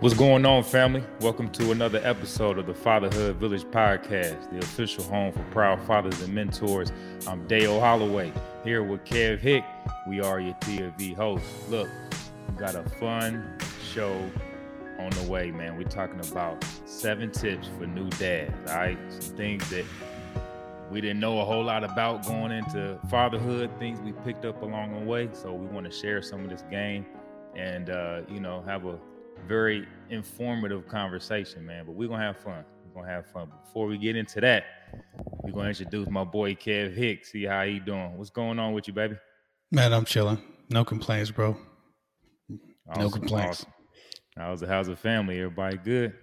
What's going on, family? Welcome to another episode of the Fatherhood Village Podcast, the official home for proud fathers and mentors. I'm Dale Holloway here with Kev Hick. We are your TFV hosts. Look, we got a fun show on the way, man. We're talking about seven tips for new dads. All right, some things that we didn't know a whole lot about going into fatherhood, things we picked up along the way. So we want to share some of this game and uh, you know have a very informative conversation, man. But we're gonna have fun. We're gonna have fun. Before we get into that, we're gonna introduce my boy Kev Hicks. See how he doing. What's going on with you, baby? Man, I'm chilling. No complaints, bro. Awesome, no complaints. Awesome. How's the how's the family? Everybody good?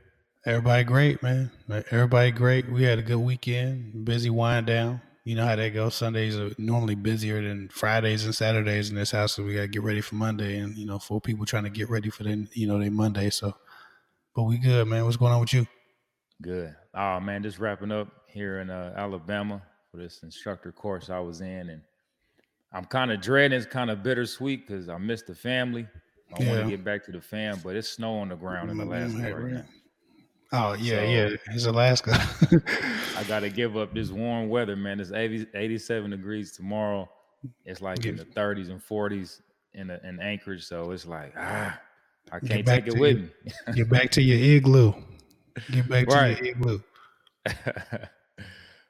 Everybody great, man. Everybody great. We had a good weekend. Busy wind down. You know how that goes. Sundays are normally busier than Fridays and Saturdays in this house, so we got to get ready for Monday. And you know, four people trying to get ready for the you know their Monday. So, but we good, man. What's going on with you? Good. Oh man, just wrapping up here in uh, Alabama for this instructor course I was in, and I'm kind of dreading. It's kind of bittersweet because I missed the family. I yeah. want to get back to the fam, but it's snow on the ground in right, right now. Oh yeah, so, yeah. It's Alaska. I gotta give up this warm weather, man. It's 80, 87 degrees tomorrow. It's like get, in the 30s and 40s in a, in Anchorage. So it's like ah, I can't take it with me. get back to your igloo. Get back right. to your igloo.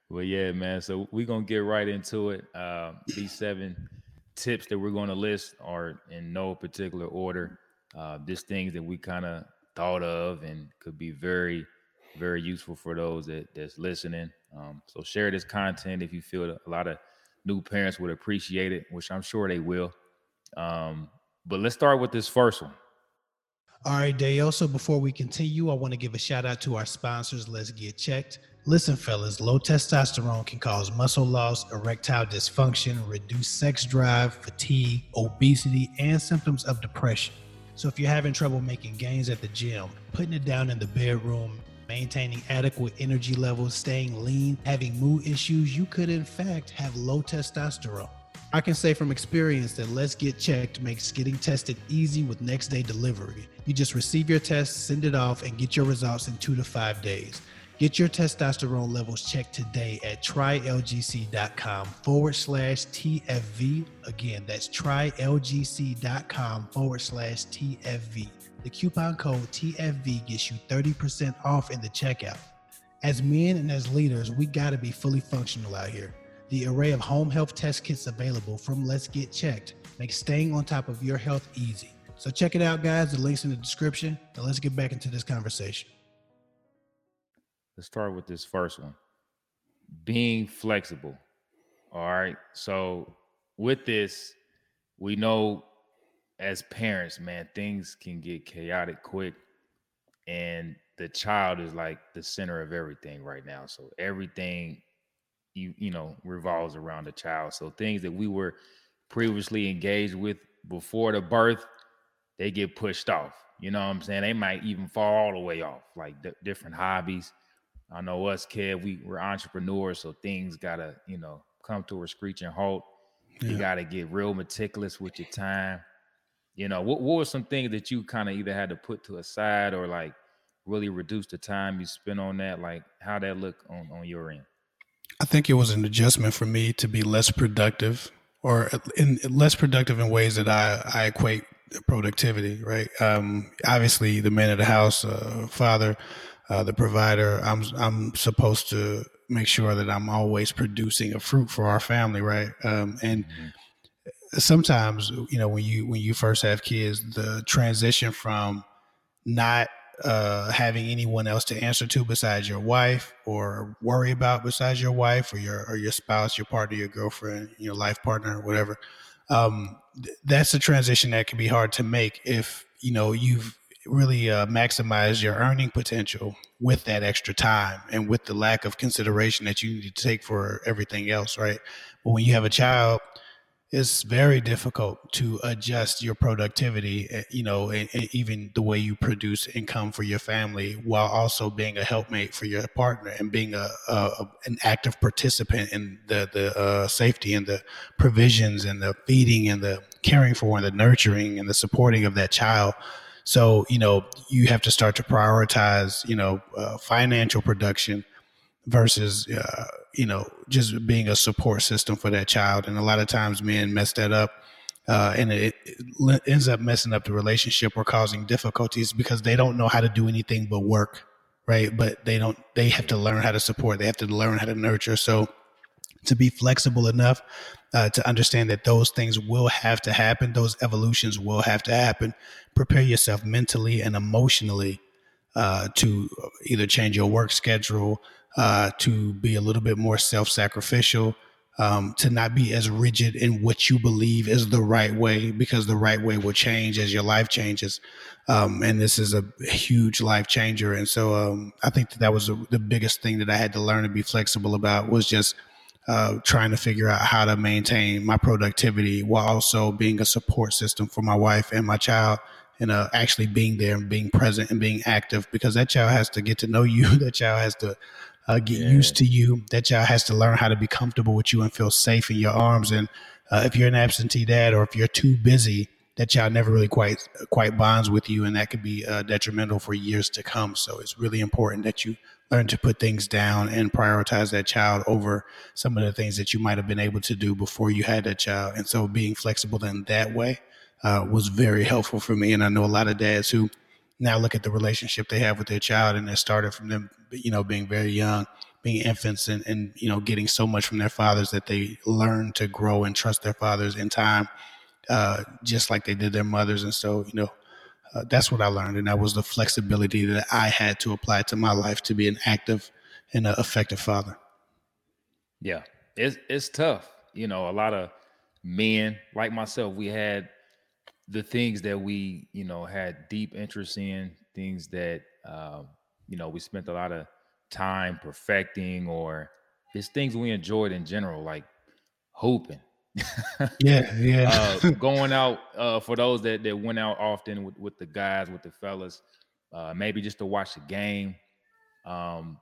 well, yeah, man. So we're gonna get right into it. Uh, these seven tips that we're gonna list are in no particular order. Uh, just things that we kind of thought of and could be very, very useful for those that that's listening. Um, so share this content if you feel a lot of new parents would appreciate it, which I'm sure they will. Um, but let's start with this first one. All right, Dale. So before we continue, I want to give a shout out to our sponsors. Let's get checked. Listen, fellas, low testosterone can cause muscle loss, erectile dysfunction, reduced sex drive, fatigue, obesity, and symptoms of depression. So if you're having trouble making gains at the gym, putting it down in the bedroom, maintaining adequate energy levels, staying lean, having mood issues, you could in fact have low testosterone. I can say from experience that Let's Get Checked makes getting tested easy with next day delivery. You just receive your test, send it off, and get your results in two to five days. Get your testosterone levels checked today at trylgc.com forward slash TFV. Again, that's trylgc.com forward slash TFV. The coupon code TFV gets you 30% off in the checkout. As men and as leaders, we got to be fully functional out here. The array of home health test kits available from Let's Get Checked makes staying on top of your health easy. So check it out, guys. The link's in the description. Now let's get back into this conversation. Let's start with this first one. Being flexible. All right. So with this, we know as parents, man, things can get chaotic quick. And the child is like the center of everything right now. So everything you you know revolves around the child. So things that we were previously engaged with before the birth, they get pushed off. You know what I'm saying? They might even fall all the way off, like d- different hobbies, I know us, kid, we we're entrepreneurs, so things gotta, you know, come to a screeching halt. Yeah. You gotta get real meticulous with your time. You know, what, what were some things that you kind of either had to put to a side or like really reduce the time you spend on that? Like how that look on, on your end? I think it was an adjustment for me to be less productive or in less productive in ways that I, I equate productivity, right? Um, obviously the man of the house, uh, father, uh, the provider. I'm I'm supposed to make sure that I'm always producing a fruit for our family, right? Um, and mm-hmm. sometimes, you know, when you when you first have kids, the transition from not uh, having anyone else to answer to besides your wife or worry about besides your wife or your or your spouse, your partner, your girlfriend, your life partner, whatever. Um, that's a transition that can be hard to make if you know you've really uh, maximize your earning potential with that extra time and with the lack of consideration that you need to take for everything else, right? But when you have a child, it's very difficult to adjust your productivity, eh, you know, and, and even the way you produce income for your family, while also being a helpmate for your partner and being a, a an active participant in the the uh, safety and the provisions and the feeding and the caring for and the nurturing and the supporting of that child So, you know, you have to start to prioritize, you know, uh, financial production versus, uh, you know, just being a support system for that child. And a lot of times men mess that up. Uh, and it, it ends up messing up the relationship or causing difficulties because they don't know how to do anything but work, right? But they don't, they have to learn how to support, they have to learn how to nurture. So, to be flexible enough uh, to understand that those things will have to happen, those evolutions will have to happen. Prepare yourself mentally and emotionally uh, to either change your work schedule, uh, to be a little bit more self sacrificial, um, to not be as rigid in what you believe is the right way, because the right way will change as your life changes. Um, and this is a huge life changer. And so um, I think that, that was a, the biggest thing that I had to learn to be flexible about was just uh, trying to figure out how to maintain my productivity while also being a support system for my wife and my child and uh, actually being there and being present and being active because that child has to get to know you. That child has to uh, get yeah. used to you. That child has to learn how to be comfortable with you and feel safe in your arms. And uh, if you're an absentee dad or if you're too busy that child never really quite quite bonds with you and that could be uh, detrimental for years to come so it's really important that you learn to put things down and prioritize that child over some of the things that you might have been able to do before you had that child. And so being flexible in that way uh, was very helpful for me. And I know a lot of dads who now look at the relationship they have with their child and it started from them, you know, being very young, being infants and, and, you know, getting so much from their fathers that they learn to grow and trust their fathers in time, uh, just like they did their mothers. And so, you know, uh, that's what I learned, and that was the flexibility that I had to apply to my life to be an active and an effective father. Yeah, it's it's tough. You know, a lot of men like myself, we had the things that we you know had deep interest in, things that um, you know we spent a lot of time perfecting, or just things we enjoyed in general, like hooping yeah, yeah. uh, going out uh, for those that that went out often with, with the guys, with the fellas, uh, maybe just to watch the game. Um,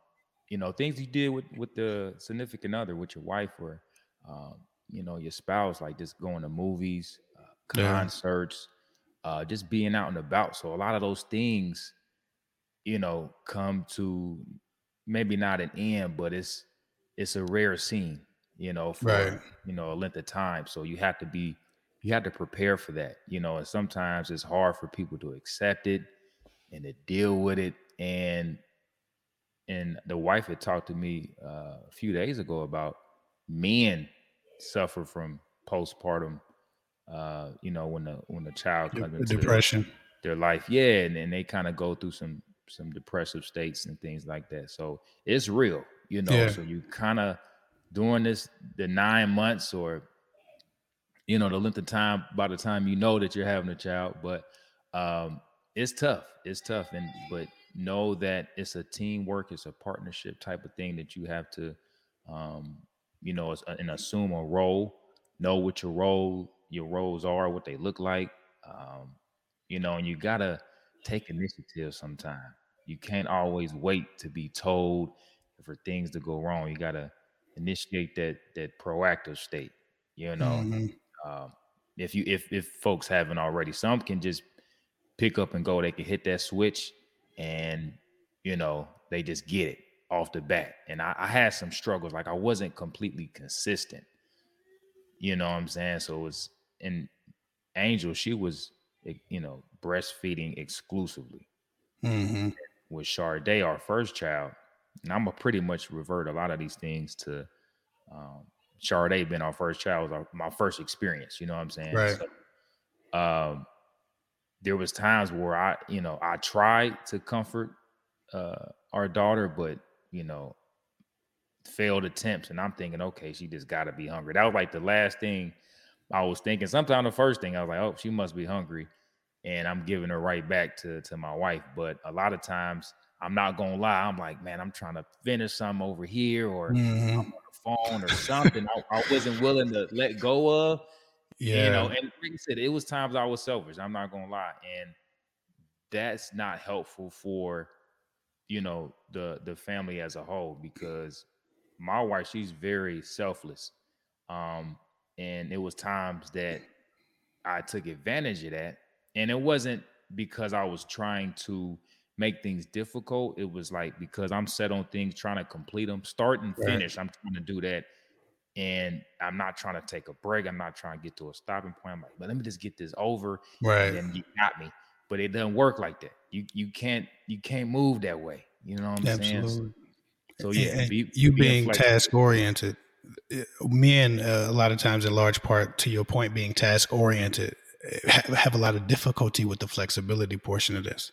you know, things you did with with the significant other, with your wife, or um, you know, your spouse, like just going to movies, uh, concerts, yeah. Uh, just being out and about. So a lot of those things, you know, come to maybe not an end, but it's it's a rare scene you know, for right. you know a length of time. So you have to be you have to prepare for that, you know, and sometimes it's hard for people to accept it and to deal with it. And and the wife had talked to me uh, a few days ago about men suffer from postpartum uh, you know, when the when the child comes into depression their, life. Yeah, and, and they kind of go through some some depressive states and things like that. So it's real, you know. Yeah. So you kind of during this the nine months or you know the length of time by the time you know that you're having a child but um it's tough it's tough. And but know that it's a teamwork it's a partnership type of thing that you have to um you know and assume a role know what your role your roles are what they look like um you know and you gotta take initiative sometime. You can't always wait to be told for things to go wrong. You gotta initiate that that proactive state. You know, mm-hmm. um, if you if if folks haven't already, some can just pick up and go. They can hit that switch, and you know they just get it off the bat. And I, I had some struggles, like I wasn't completely consistent. You know what I'm saying? So it was and Angel, she was you know breastfeeding exclusively. Mm-hmm. With Charday, our first child, and I'm gonna pretty much revert a lot of these things to um, Charday being our first child was our, my first experience. You know what I'm saying? Right. So, um, there was times where I, you know, I tried to comfort uh, our daughter, but you know, failed attempts, and I'm thinking, okay, she just got to be hungry. That was like the last thing I was thinking. Sometimes the first thing I was like, oh, she must be hungry, and I'm giving her right back to to my wife. But a lot of times I'm not gonna lie. I'm like, man, I'm trying to finish something over here, or mm-hmm. On the phone or something. I, I, wasn't willing to let go of. Yeah, you know, and like I said, it was times I was selfish. I'm not gonna lie, and that's not helpful for you know the the family as a whole because my wife she's very selfless um and it was times that i took advantage of that and it wasn't because I was trying to make things difficult. It was like because I'm set on things, trying to complete them, start and Right. finish. I'm trying to do that. And I'm not trying to take a break. I'm not trying to get to a stopping point. I'm like, but let me just get this over and Right. then you got me. But it doesn't work like that. You you can't you can't move that way. You know what I'm saying? Absolutely. So yeah, and be, you being being task oriented men uh, a lot of times in large part to your point being task oriented have, have a lot of difficulty with the flexibility portion of this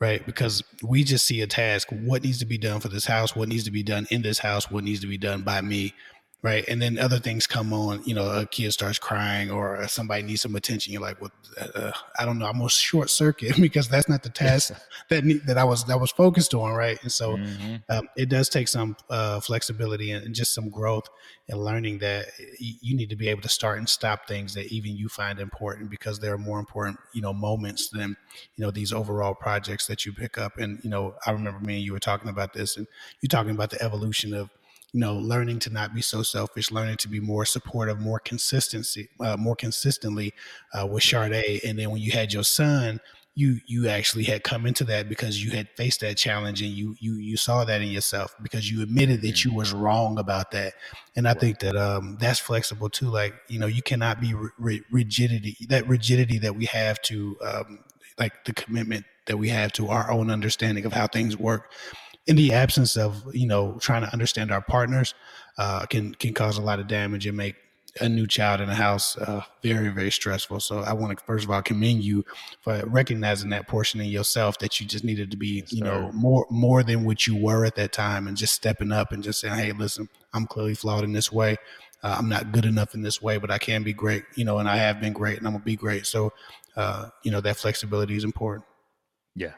right? Because we just see a task what needs to be done for this house what needs to be done in this house what needs to be done by me right? And then other things come on you know a kid starts crying or uh, somebody needs some attention you're like well uh, i don't know i'm gonna short circuit because that's not the task that need, that i was that was focused on right? And so Mhm. um, it does take some uh, flexibility and, just some growth and learning that y- you need to be able to start and stop things that even you find important because there are more important you know moments than you know these overall projects that you pick up. And you know i remember me and you were talking about this and you're talking about the evolution of you know learning to not be so selfish learning to be more supportive more consistency uh, more consistently uh, with Sade. and then when you had your son you you actually had come into that because you had faced that challenge and you you you saw that in yourself because you admitted that you was wrong about that. And i think that um that's flexible too. Like you know you cannot be ri- ri- rigidity that rigidity that we have to um like the commitment that we have to our own understanding of how things work in the absence of you know trying to understand our partners uh can can cause a lot of damage and make a new child in the house uh very very stressful. So i want to first of all commend you for recognizing that portion in yourself that you just needed to be you know more more than what you were at that time and just stepping up and just saying hey listen i'm clearly flawed in this way. Uh, i'm not good enough in this way but i can be great you know and i have been great and i'm gonna be great. So uh you know that flexibility is important. Yeah.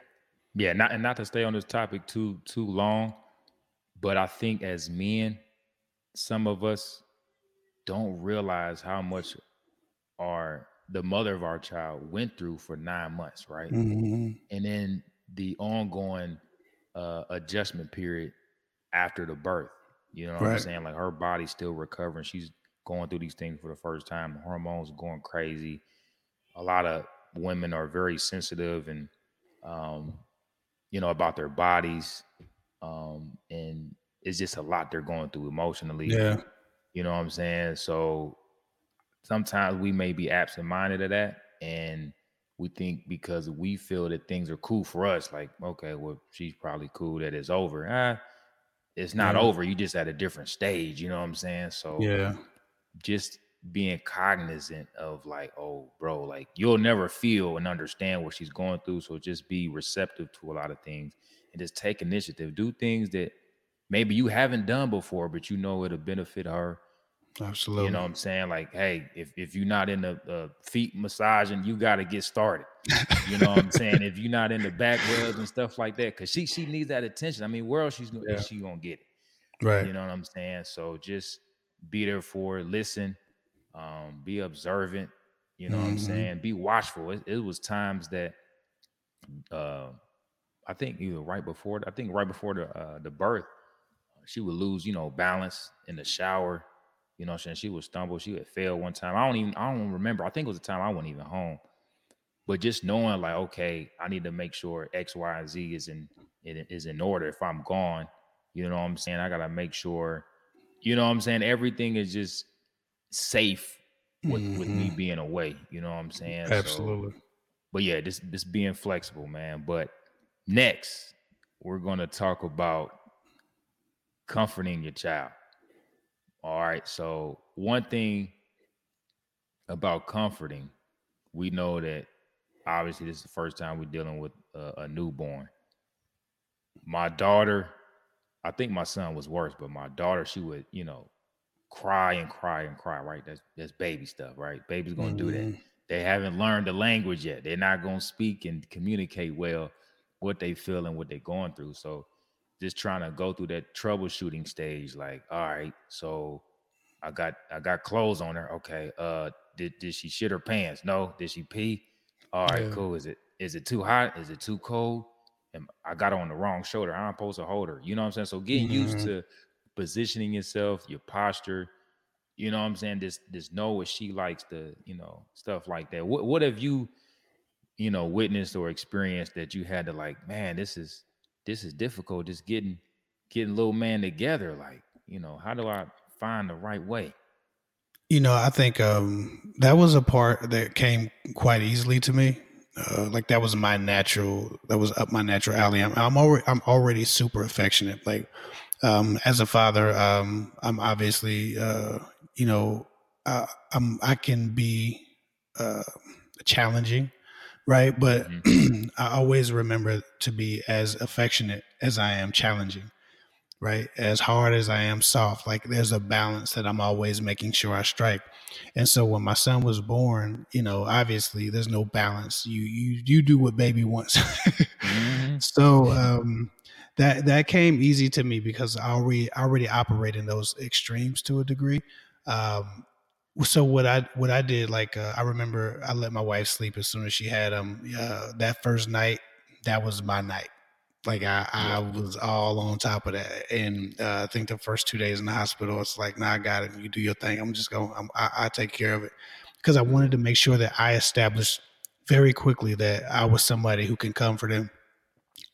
Yeah, not and not to stay on this topic too too long, but I think as men, some of us don't realize how much our the mother of our child went through for nine months, right? Mhm. And then the ongoing uh adjustment period after the birth. You know what I'm saying? Like her body's still recovering. She's going through these things for the first time. Hormones going crazy. A lot of women are very sensitive and um, you know, about their bodies. Um, and it's just a lot they're going through emotionally. yeah You know what I'm saying? So sometimes we may be absent minded of that. And we think because we feel that things are cool for us, like, okay, well, she's probably cool that it's over. Ah, it's not Yeah. over. You just at a different stage. You know what I'm saying? So yeah just being cognizant of like, oh, bro, like you'll never feel and understand what she's going through. So just be receptive to a lot of things and just take initiative. Do things that maybe you haven't done before, but you know it'll benefit her. absolutely You know what I'm saying? Like, hey, if, if you're not in the uh, feet massaging, you got to get started. You know what I'm saying? If you're not in the back rubs and stuff like that, because she she needs that attention. I mean, where else she's gonna, Yeah. she gonna get it? right You know what I'm saying? So just be there for her, listen, um, be observant. You know what I'm Mhm. saying? Be watchful. It, it was times that uh, I think either right before, I think right before the uh, the birth, she would lose, you know, balance in the shower. You know saying? She would stumble. She would fail one time. I don't even, I don't remember. I think it was the time I wasn't even home. But just knowing like, okay, I need to make sure X, Y, and Z is in it is in order. If I'm gone, you know what I'm saying? I gotta make sure, you know what I'm saying? Everything is just safe with with me Mhm. being away. You know what I'm saying? So- absolutely but yeah, this this being flexible, man. But next, we're gonna talk about comforting your child. All right. So one thing about comforting, we know that obviously this is the first time we're dealing with a, a newborn. My daughter, I think my son was worse, but my daughter, she would, you know, cry and cry and cry. Right? That's that's baby stuff, right? Baby's gonna do that Mhm. they haven't learned the language yet. They're not to speak and communicate well what they feel and what they're going through. So just trying to go through that troubleshooting stage like, all right, so I got I got clothes on her. Okay. Uh did did she shit her pants? No. Did she pee? All right, Yeah. cool. Is it is it too hot? Is it too cold? And I got on the wrong shoulder. I'm supposed to hold her. You know what I'm saying? So getting used Mhm. to positioning yourself, your posture, you know what I'm saying? Just just know what she likes to, you know, stuff like that. What what have you, you know, witnessed or experienced that you had to like, man, this is this is difficult. Just getting getting little man together. Like, you know, how do I find the right way? You know, I think um, that was a part that came quite easily to me. Uh, like that was my natural, that was up my natural alley. I'm, I'm already, I'm already super affectionate. Like, um, as a father, um, I'm obviously, uh, you know, uh, I'm, I can be, uh, challenging, right? But mm-hmm. I always remember to be as affectionate as I am challenging right? As hard as I am soft, like there's a balance that I'm always making sure I strike. And so when my son was born, you know, obviously there's no balance. You you you do what baby wants. mm-hmm. So um that that came easy to me because I already I already operate in those extremes to a degree. Um so what I what I did like uh, I remember I let my wife sleep as soon as she had him. Uh, that first night, that was my night like I, I was all on top of that, and uh, I think the first two days in the hospital, it's like, "Nah, I got it. You do your thing. I'm just going. I'm, I, I take care of it," because I wanted to make sure that I established very quickly that I was somebody who can comfort him,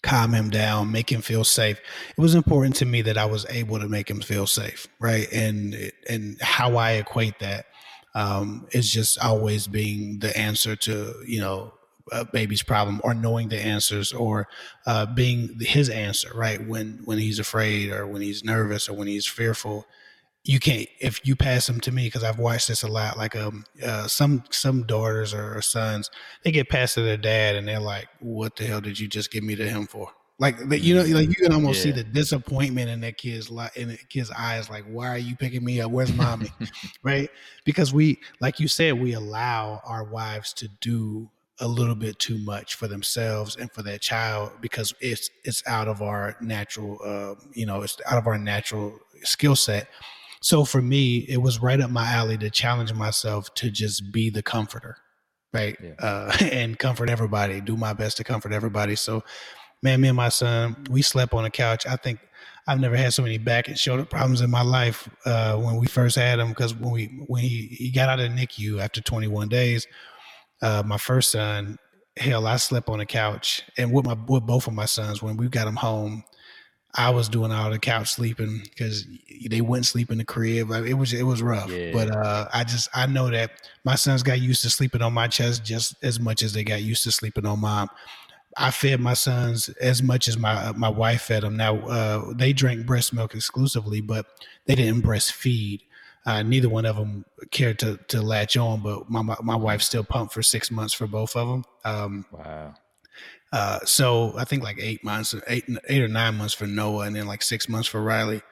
calm him down, make him feel safe. It was important to me that I was able to make him feel safe, right? And and how I equate that um, is just always being the answer to you know a baby's problem or knowing the answers or uh, being his answer right when when he's afraid or when he's nervous or when he's fearful you can't if you pass them to me because i've watched this a lot like um uh, some some daughters or, sons they get passed to their dad and they're like what the hell did you just give me to him for? Like you know like you can almost yeah. see the disappointment in that kid's like in the kid's eyes like why are you picking me up? Where's mommy? Right? Because we like you said we allow our wives to do a little bit too much for themselves and for their child because it's it's out of our natural uh, you know it's out of our natural skill set so for me it was right up my alley to challenge myself to just be the comforter right? Yeah. uh, and comfort everybody do my best to comfort everybody. So man me and my son we slept on the couch. I think I've never had so many back and shoulder problems in my life uh, when we first had him because when we when he, he got out of NICU after 21 days, uh, my first son, hell, I slept on the couch, and with my with both of my sons, when we got them home, I was doing all the couch sleeping because they wouldn't sleep in the crib. It was it was rough, yeah. but uh, I just I know that my sons got used to sleeping on my chest just as much as they got used to sleeping on mom. I fed my sons as much as my my wife fed them. Now uh, they drank breast milk exclusively, but they didn't breastfeed. Uh, neither one of them cared to to latch on, but my my, my wife still pumped for six months for both of them. Um, wow. Uh, so I think like eight months, eight eight or nine months for Noah, and then like six months for Riley.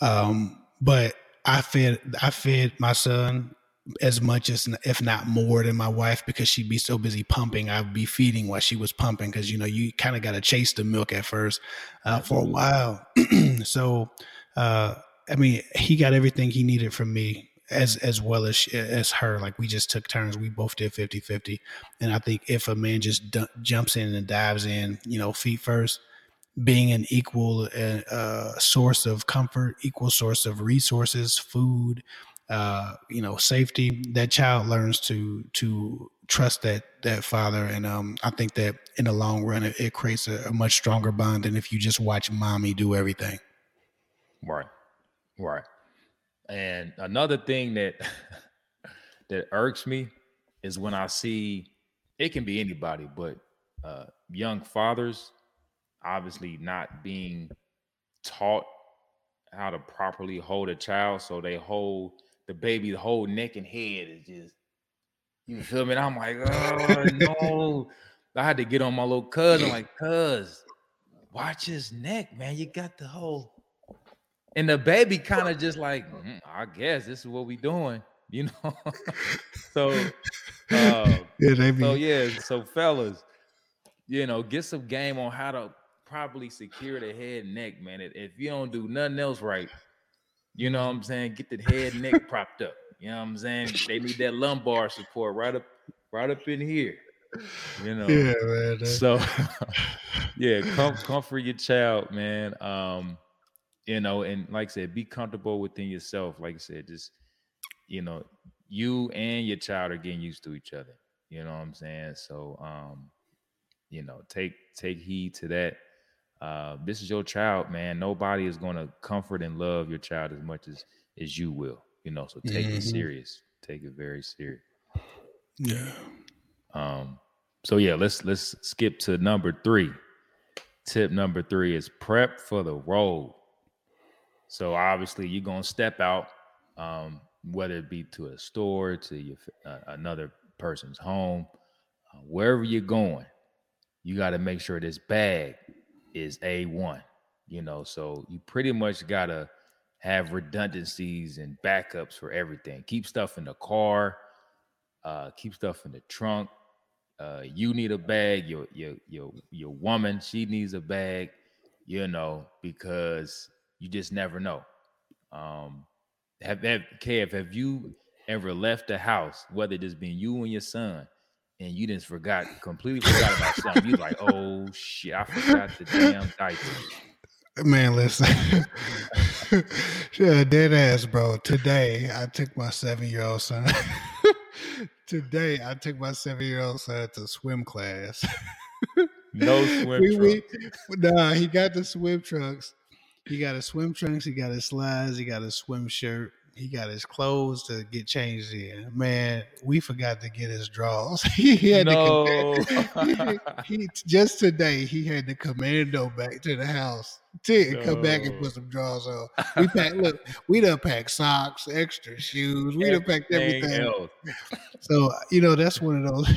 Um, but I fed I fed my son as much as if not more than my wife because she'd be so busy pumping i'd be feeding while she was pumping because you know you kind of got to chase the milk at first uh, for a while so uh, I mean, he got everything he needed from me as as well as as her. Like we just took turns. We both did 50-50. And I think if a man just d- jumps in and dives in, you know, feet first, being an equal uh, uh, source of comfort, equal source of resources, food, uh, you know, safety, that child learns to to trust that that father. And um, I think that in the long run, it, it creates a, a much stronger bond than if you just watch mommy do everything. Right. Right. And another thing that that irks me is when I see it can be anybody, but uh, young fathers obviously not being taught how to properly hold a child, so they hold the baby, the whole neck and head is just you feel me? And I'm like, oh no. I had to get on my little cousin, like, cuz, watch his neck, man. You got the whole and the baby kind of just like, mm, I guess this is what we doing, you know. so, uh, yeah, they so yeah, so fellas, you know, get some game on how to properly secure the head and neck, man. If you don't do nothing else right, you know what I'm saying, get the head and neck propped up. You know what I'm saying? They need that lumbar support right up, right up in here. You know. Yeah, man. So, yeah, com- comfort your child, man. Um, you know, and like I said, be comfortable within yourself. Like I said, just you know, you and your child are getting used to each other. You know what I'm saying? So um, you know, take take heed to that. Uh, this is your child, man. Nobody is gonna comfort and love your child as much as as you will. You know, so take mm-hmm. it serious. Take it very serious. Yeah. Um. So yeah, let's let's skip to number three. Tip number three is prep for the road. So obviously you're gonna step out, um, whether it be to a store, to your uh, another person's home, uh, wherever you're going, you got to make sure this bag is a one. You know, so you pretty much gotta have redundancies and backups for everything. Keep stuff in the car, uh, keep stuff in the trunk. Uh, you need a bag. Your your your your woman, she needs a bag. You know, because you just never know. Um, have have Kev, have you ever left the house, whether it's been you and your son, and you just forgot completely forgot about something? You're like, oh shit, I forgot the damn diaper. Man, listen. yeah, dead ass, bro. Today I took my seven year old son. Today I took my seven year old son to swim class. no swim we, we, Nah, he got the swim trunks. He got his swim trunks, he got his slides, he got his swim shirt, he got his clothes to get changed in. Man, we forgot to get his drawers. he had no. to he, he, just today he had the commando back to the house to no. come back and put some drawers on. We packed look, we done packed socks, extra shoes, we done packed everything. Else. So you know that's one of those.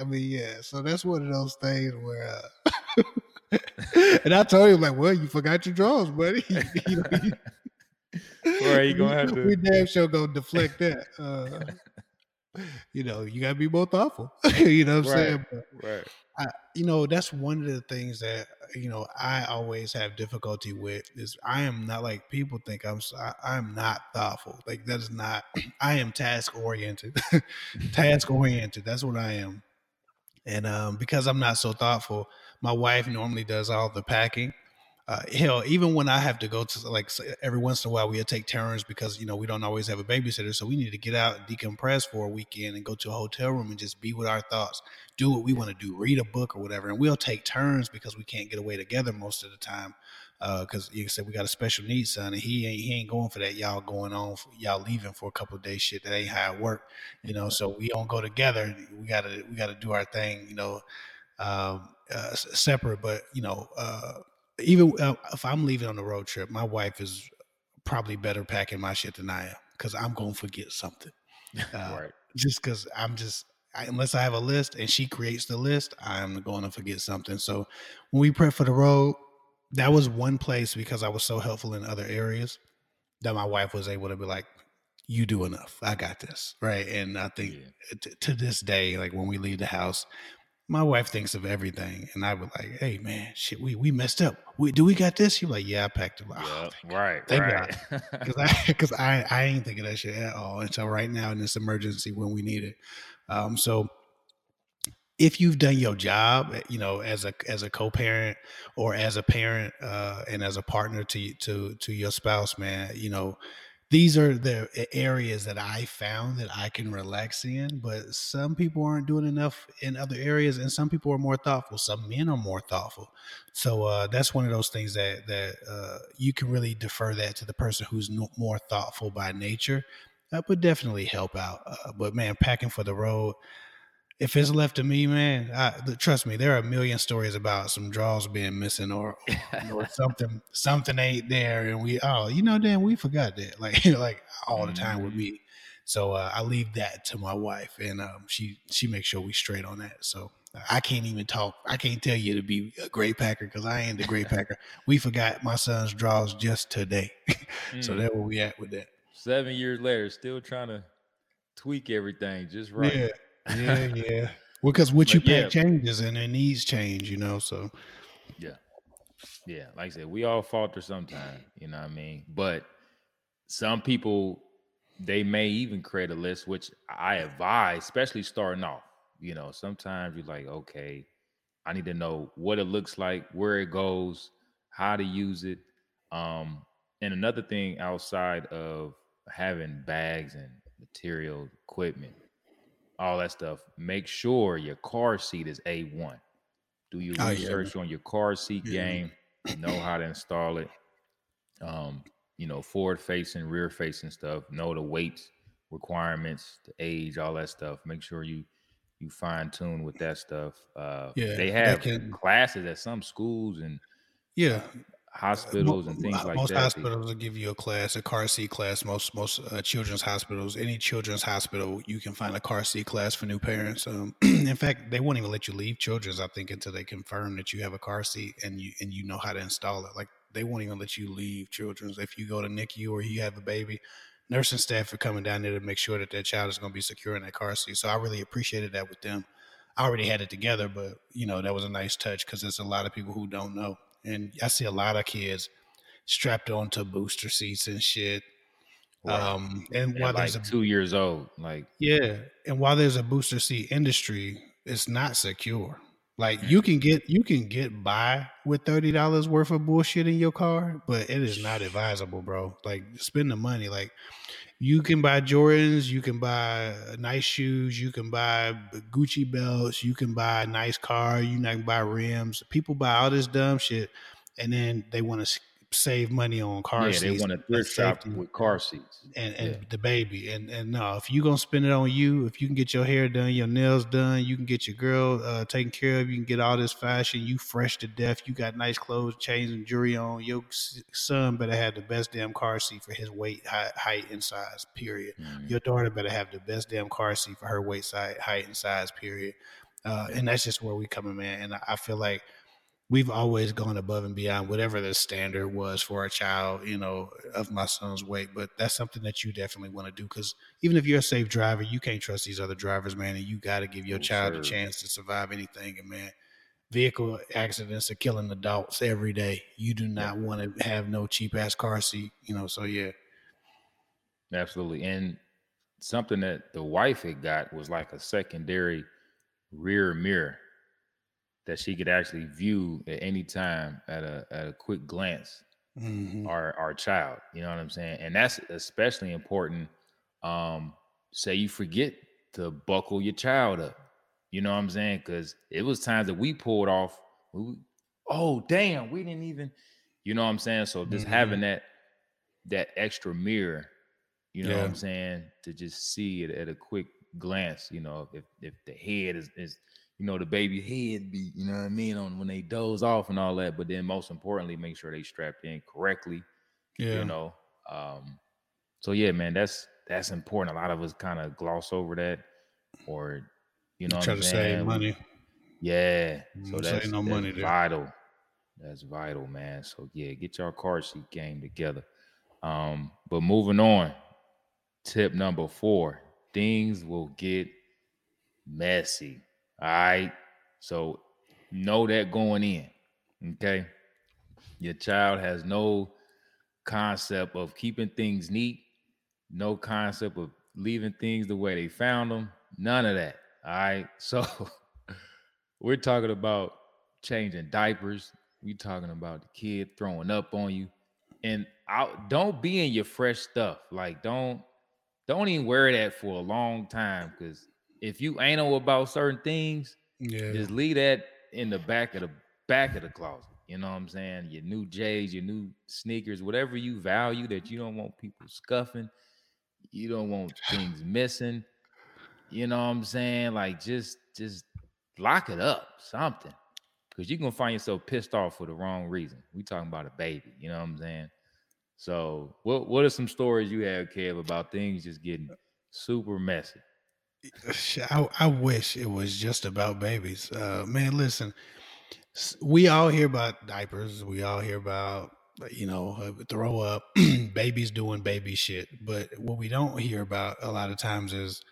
I mean, yeah. So that's one of those things where. Uh, and I told him like, well, you forgot your drawers, buddy. you know, or are you gonna have to? We damn sure gonna deflect that. Uh, you know, you gotta be more thoughtful. you know what I'm right, saying? But right. I, you know, that's one of the things that you know I always have difficulty with is I am not like people think I'm. I, am not thoughtful. Like that is not. I am task oriented. task oriented. That's what I am. And um, because I'm not so thoughtful, my wife normally does all the packing uh, hell, even when I have to go to like every once in a while, we'll take turns because you know we don't always have a babysitter, so we need to get out and decompress for a weekend and go to a hotel room and just be with our thoughts, do what we want to do, read a book or whatever, and we'll take turns because we can't get away together most of the time. Because uh, you said we got a special needs son, and he ain't he ain't going for that. Y'all going on, for, y'all leaving for a couple of days. Shit, that ain't how it work, you know. So we don't go together. We gotta we gotta do our thing, you know, um, uh, separate. But you know, uh, even uh, if I'm leaving on a road trip, my wife is probably better packing my shit than I am because I'm gonna forget something. Uh, right. Just because I'm just I, unless I have a list and she creates the list, I'm going to forget something. So when we prep for the road, that was one place because I was so helpful in other areas that my wife was able to be like, "You do enough. I got this." Right. And I think yeah. t- to this day, like when we leave the house, my wife thinks of everything, and I would like, "Hey, man, shit, we we messed up. We do we got this?" She like, "Yeah, I packed it." Like, oh, right, thank right. Because I because I I ain't thinking that shit at all until right now in this emergency when we need it. Um, so if you've done your job, eh, you know, as a as a co-parent or as a parent uh, and as a partner to to to your spouse, man, you know, these are the areas that I found that I can relax in, but some people aren't doing enough in other areas, and some people are more thoughtful. Some men are more thoughtful, so uh, that's one of those things that that uh, you can really defer that to the person who's no, more thoughtful by nature. That would definitely help out. Uh, but man, packing for the road if it's left to me, man, I, trust me, there are a million stories about some draws being missing or, or, something something ain't there, and we oh you know damn we forgot that like like all the time with mm-hmm. me. So uh, I leave that to my wife, and um, she she makes sure we straight on that. So I can't even talk. I can't tell you to be a great packer because I ain't the great packer. We forgot my son's draws just today, so mm. that's where we at with that. Seven years later, still trying to tweak everything just right. Yeah yeah, yeah. Well, because what you pack yeah. changes and it needs change, you know. So, yeah, yeah. Like I said, we all falter sometimes. You know what I mean? But some people they may even create a list, which I advise, especially starting off. You know, sometimes you're like, okay, I need to know what it looks like, where it goes, how to use it. Um, and another thing outside of having bags and material equipment all that stuff. Make sure your car seat is A1. Do your Oh, yeah. research on your car seat Yeah. game, know how to install it. Um, you know, forward facing, rear facing stuff, know the weights, requirements, the age, all that stuff. Make sure you you fine tune with that stuff. Uh Yeah, they have can- classes at some schools and Yeah, hospitals and things like most that. Most hospitals will give you a class, a car seat class. Most most uh, children's hospitals, any children's hospital, you can find a car seat class for new parents. Um, in fact, they won't even let you leave children's. I think until they confirm that you have a car seat and you and you know how to install it. Like they won't even let you leave children's if you go to NICU or you have a baby. Nursing staff are coming down there to make sure that that child is going to be secure in that car seat. So I really appreciated that with them. I already had it together, but you know that was a nice touch because there's a lot of people who don't know, and I see a lot of kids strapped onto booster seats and shit. Right. Um, and At while like there's a two years old. Like yeah, and while there's a booster seat industry, it's not secure. Like you can get you can get by with thirty dollars worth of bullshit in your car, but it is not advisable, bro. Like spend the money. Like you can buy Jordans, you can buy uh, nice shoes, you can buy uh, Gucci belts, you can buy a nice car, you can buy rims. People buy all this dumb shit, and then they want to save money on car yeah, seats. Yeah, they want to thrift shop with car seats. and, and Yeah. the baby. And and no, if you gonna spend it on you, if you can get your hair done, your nails done, you can get your girl uh, taken care of, you can get all this fashion, you fresh to death, you got nice clothes, chains, and jewelry on. Your son better have the best damn car seat for his weight, height, height and size. Period. Mhm. Your daughter better have the best damn car seat for her weight, size, height, and size. Period. Uh, and that's just where we coming, man. And I, I feel like we've always gone above and beyond whatever the standard was for a child, you know, of my son's weight. But that's something that you definitely want to do because even if you're a safe driver, you can't trust these other drivers, man. And you got to give your child a chance to survive anything. And man, vehicle accidents are killing adults every day. You do not want to have no cheap ass car seat, you know. So yeah, Absolutely. And something that the wife had got was like a secondary rear mirror that she could actually view at any time at a at a quick glance Mhm. our our child. You know what I'm saying? And that's especially important. Um, say you forget to buckle your child up. You know what I'm saying? Because it was times that we pulled off. We, oh damn, we didn't even. You know what I'm saying? So just Mhm. having that that extra mirror, you know what I'm saying, to just see it at a quick glance. You know, if if the head is is you know the baby head be you know what I mean on when they doze off and all that. But then most importantly, make sure they strapped in correctly yeah, you know um so yeah man that's that's important a lot of us kind of gloss over that or you know try to save money. yeah so that's, no that's money there. vital that's vital man so yeah get your car seat game together um but moving on tip number four things will get messy all right so know that going in okay your child has no concept of keeping things neat, no concept of leaving things the way they found them, none of that. All right. So we're talking about changing diapers. We're talking about the kid throwing up on you. And out don't be in your fresh stuff. Like don't don't even wear that for a long time. Cause if you anal about certain things, Yeah, just leave that in the back of the back of the closet. You know what I'm saying? Your new J's, your new sneakers, whatever you value that you don't want people scuffing, you don't want things missing. You know what I'm saying? Like just just lock it up, something. Cause you're gonna find yourself pissed off for the wrong reason. We talking about a baby, you know what I'm saying? So what what are some stories you have, Kev, about things just getting super messy? I, I wish it was just about babies. Uh, man, listen, we all hear about diapers. We all hear about, you know, uh, throw up, babies doing baby shit. But what we don't hear about a lot of times is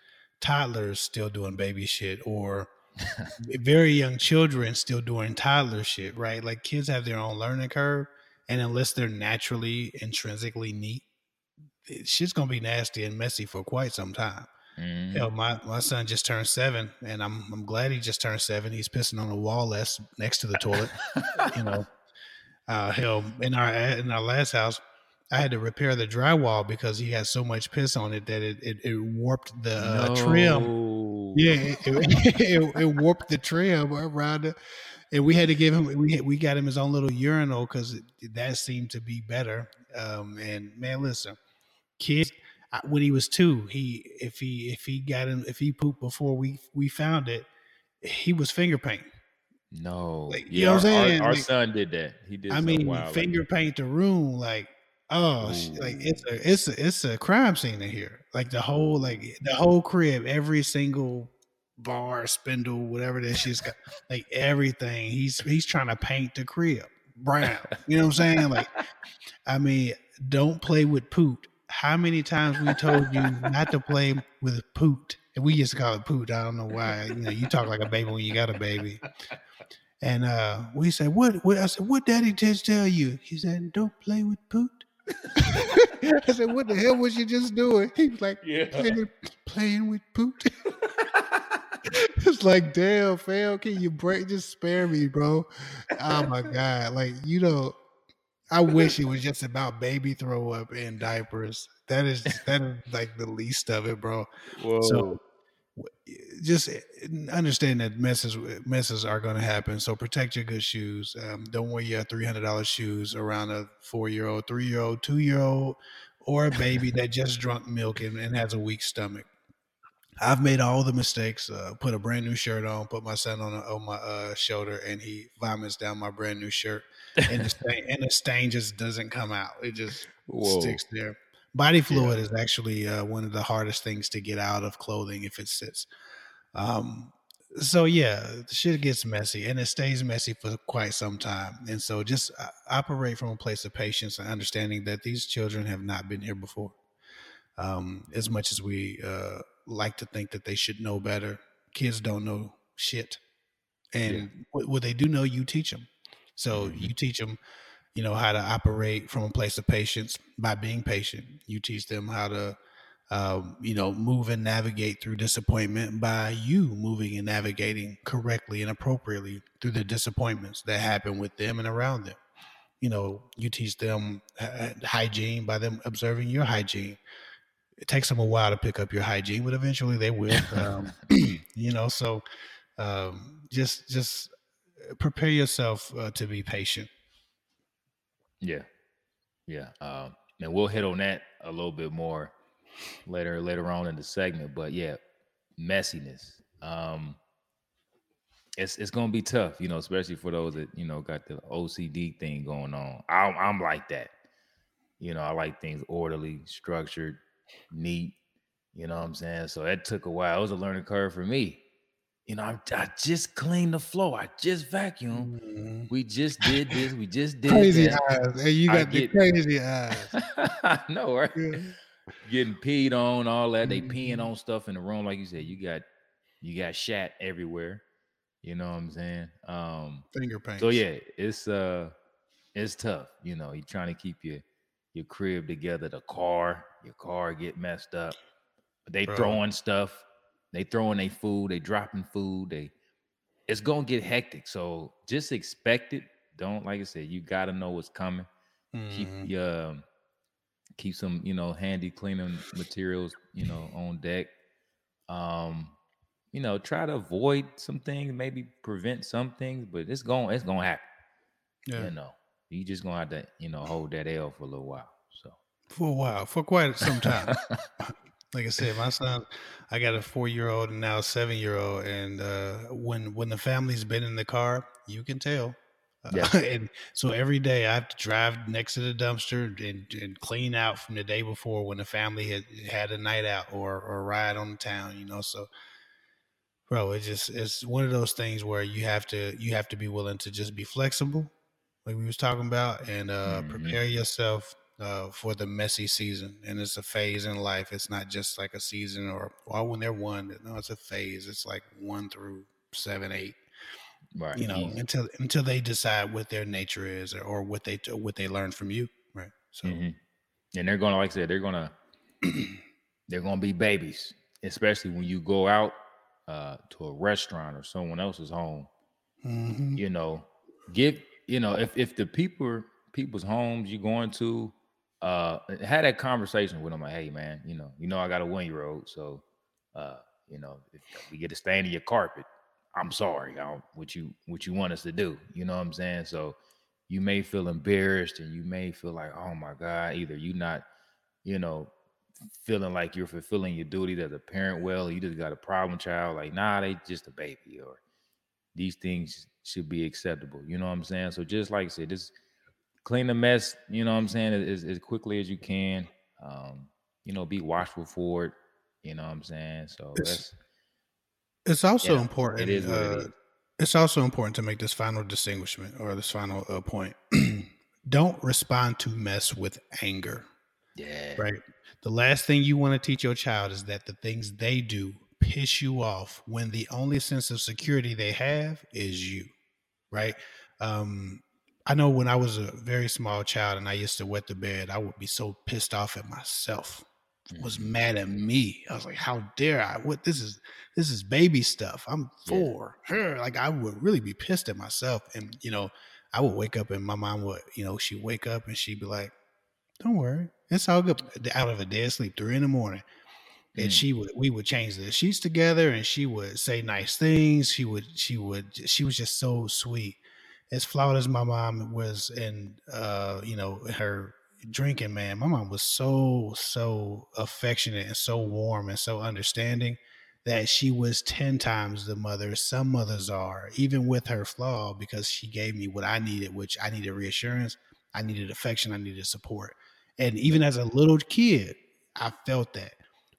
toddlers still doing baby shit or very young children still doing toddler shit, right? Like kids have their own learning curve. And unless they're naturally, intrinsically neat, it- shit's going to be nasty and messy for quite some time. Hell, my, my son just turned seven, and I'm I'm glad he just turned seven. He's pissing on the wall less next to the toilet. you know, uh, hell, in our in our last house, I had to repair the drywall because he had so much piss on it that it it, it warped the uh, trim. Yeah, it, it, it, it warped the trim around it and we had to give him we we got him his own little urinal because that seemed to be better. Um, and man, listen, kids, when he was two, he if he if he got him if he pooped before we we found it, he was finger painting. No, Like, yeah, you know what I'm our, our- saying? Our, Like, son did that. He did. I mean, like finger that. paint the room like oh, like it's a it's a it's a crime scene in here. Like the whole like the whole crib, every single bar, spindle, whatever that she's got, like everything. He's he's trying to paint the crib brown. You know what I'm saying? Like, I mean, don't play with poot. How many times we told you not to play with poot? And we just call it poot. I don't know why. You know, you talk like a baby when you got a baby. And uh, we said, what, what? I said, what daddy just tell you? He said, don't play with poot. I said, what the hell was you just doing? He was like, Yeah. playing, playing with poot. it's like, damn, fam, can you break? Just spare me, bro. Oh my god, like you know, I wish it was just about baby throw up and diapers. That is that is like the least of it, bro. Whoa. So just eh, understand that messes messes are going to happen. So protect your good shoes. Um, don't wear your three hundred dollars shoes around a four year old, three year old, two year old, or a baby that just drunk milk and, and has a weak stomach. I've made all the mistakes. Uh, put a brand new shirt on, put my son on, a, on my uh, shoulder, and he vomits down my brand new shirt, and the stain and the stain just doesn't come out. It just Whoa. sticks there. Body fluid is actually uh, one of the hardest things to get out of clothing if it sits. Um, so yeah, the shit gets messy, and it stays messy for quite some time. And so just uh, operate from a place of patience and understanding that these children have not been here before. Um, as much as we uh, like to think that they should know better, kids don't know shit. And Yeah. what, what they do know, you teach them. So Mhm. you teach them, you know, how to operate from a place of patience by being patient. You teach them how to, um, you know, move and navigate through disappointment by you moving and navigating correctly and appropriately through the disappointments that happen with them and around them. You know, you teach them uh, hygiene by them observing your hygiene. It takes them a while to pick up your hygiene, but eventually they will. Um, you know, so um, just just prepare yourself uh, to be patient. Yeah, yeah. Um, and we'll hit on that a little bit more later later on in the segment. But yeah, messiness. Um, it's it's gonna be tough, you know, especially for those that you know got the OCD thing going on. I'm I'm like that. You know, I like things orderly, structured, neat. You know what I'm saying? So that took a while. It was a learning curve for me. You know, I, I just cleaned the floor. I just vacuumed. We just did this. We just did Crazy that. eyes. Hey, you I got the get- crazy eyes. I know, right? Yeah. Getting peed on, all that. They peeing Mhm. on stuff in the room, like you said. You got, you got shat everywhere. You know what I'm saying? Um, Finger paint. so yeah, it's uh, it's tough. You know, you're trying to keep your your crib together. The car, your car get messed up. They Bro. throwing stuff. They throwing their food. They dropping food. They, it's gonna get hectic. So just expect it. Don't like I said. You got to know what's coming keep Mhm. your um, keep some you know handy cleaning materials you know on deck um you know try to avoid some things maybe prevent some things but it's going it's to happen Yeah. you know you just to have to you know hold that l for a little while so For a while, for quite some time. like I said, my son, I got a four year old and now a seven year old, and uh, when when the family's been in the car, you can tell. Uh, Yeah. and so every day I have to drive next to the dumpster and, and clean out from the day before when the family had had a night out or or a ride on the town, you know. So, bro, it just it's one of those things where you have to you have to be willing to just be flexible, like we was talking about, and uh, Mhm. prepare yourself uh, for the messy season. And it's a phase in life. It's not just like a season or or when they're one. No, it's a phase. It's like one through seven, eight. right You know, easy. until until they decide what their nature is or, or what they what they learn from you. Right. So Mhm. and they're gonna like i said they're gonna they're gonna be babies especially when you go out uh to a restaurant or someone else's home mhm. you know give you know if if the people people's homes you're going to uh had that conversation with him like hey man you know you know i got a one year old so uh you know, if we get a stain in your carpet, I'm sorry. What you what you want us to do? You know what I'm saying? So you may feel embarrassed and you may feel like, oh my God, either you not, you know, feeling like you're fulfilling your duty as a parent well, you just got a problem child, like, nah, they just a baby, or these things should be acceptable. You know what I'm saying? So just like I said, just clean the mess, you know what I'm saying, as, as quickly as you can. Um, you know, be watchful for it. You know what I'm saying? So It's- that's It's also Yeah, important. it is uh, is. It's also important to make this final distinguishment or this final uh, point. Don't respond to mess with anger. yeah. Right. The last thing you want to teach your child is that the things they do piss you off when the only sense of security they have is you. Right. Um, I know when I was a very small child and I used to wet the bed, I would be so pissed off at myself. Was Mhm. mad at me. I was like, "How dare I? What this is? This is baby stuff. I'm Yeah. four. Her. Like I would really be pissed at myself. And you know, I would wake up and my mom would, you know, she'd wake up and she'd be like, "Don't worry, it's all good." Out of a dead sleep, three in the morning, and Mm. she would, we would change the sheets together, and she would say nice things. She would, she would, she was just so sweet. As flawed as my mom was, and uh, you know, her drinking, man, my mom was so, so affectionate and so warm and so understanding that she was 10 times the mother some mothers are, even with her flaw, because she gave me what I needed, which I needed reassurance, I needed affection, I needed support. And even as a little kid, I felt that.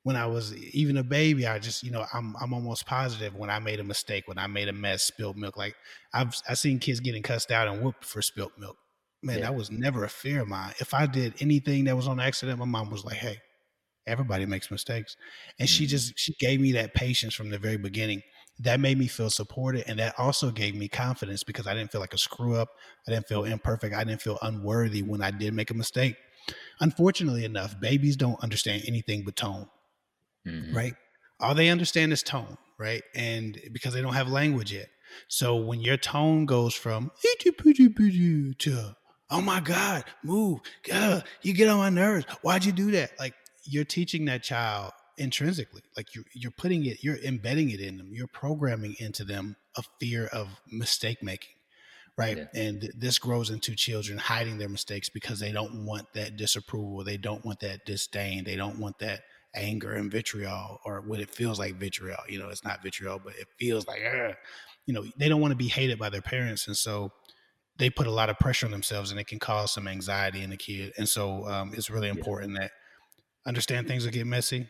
When I was even a baby, I just, you know, I'm I'm almost positive when I made a mistake, when I made a mess, spilled milk. Like I've I seen kids getting cussed out and whooped for spilt milk. Man, Yeah. that was never a fear of mine. If I did anything that was on accident, my mom was like, "Hey, everybody makes mistakes," and she Mhm. just she gave me that patience from the very beginning. That made me feel supported, and that also gave me confidence because I didn't feel like a screw up. I didn't feel imperfect. I didn't feel unworthy when I did make a mistake. Unfortunately enough, babies don't understand anything but tone Mhm. right? All they understand is tone, right? And because they don't have language yet. So when your tone goes from to oh my God, move, God, you get on my nerves. Why'd you do that? Like you're teaching that child intrinsically. Like you're you're putting it, you're embedding it in them, you're programming into them a fear of mistake making. Right. Yeah. And th- this grows into children hiding their mistakes because they don't want that disapproval. They don't want that disdain. They don't want that anger and vitriol or what it feels like vitriol. You know, it's not vitriol, but it feels like, "Ugh." you know, they don't want to be hated by their parents. And so they put a lot of pressure on themselves and it can cause some anxiety in the kid. And so um, it's really important that understand things will get messy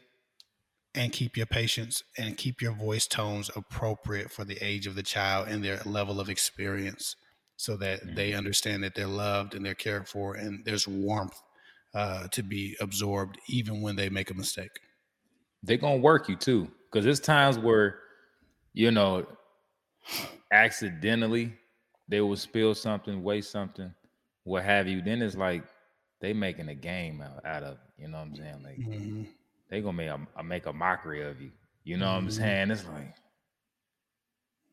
and keep your patience and keep your voice tones appropriate for the age of the child and their level of experience so that they understand that they're loved and they're cared for and there's warmth uh, to be absorbed even when they make a mistake. they're gonna work you too because there's times where you know accidentally they will spill something waste something what have you then it's like they making a game out, out of you know what i'm saying like Mhm. they gonna make a, make a mockery of you you know what i'm Mhm. saying it's like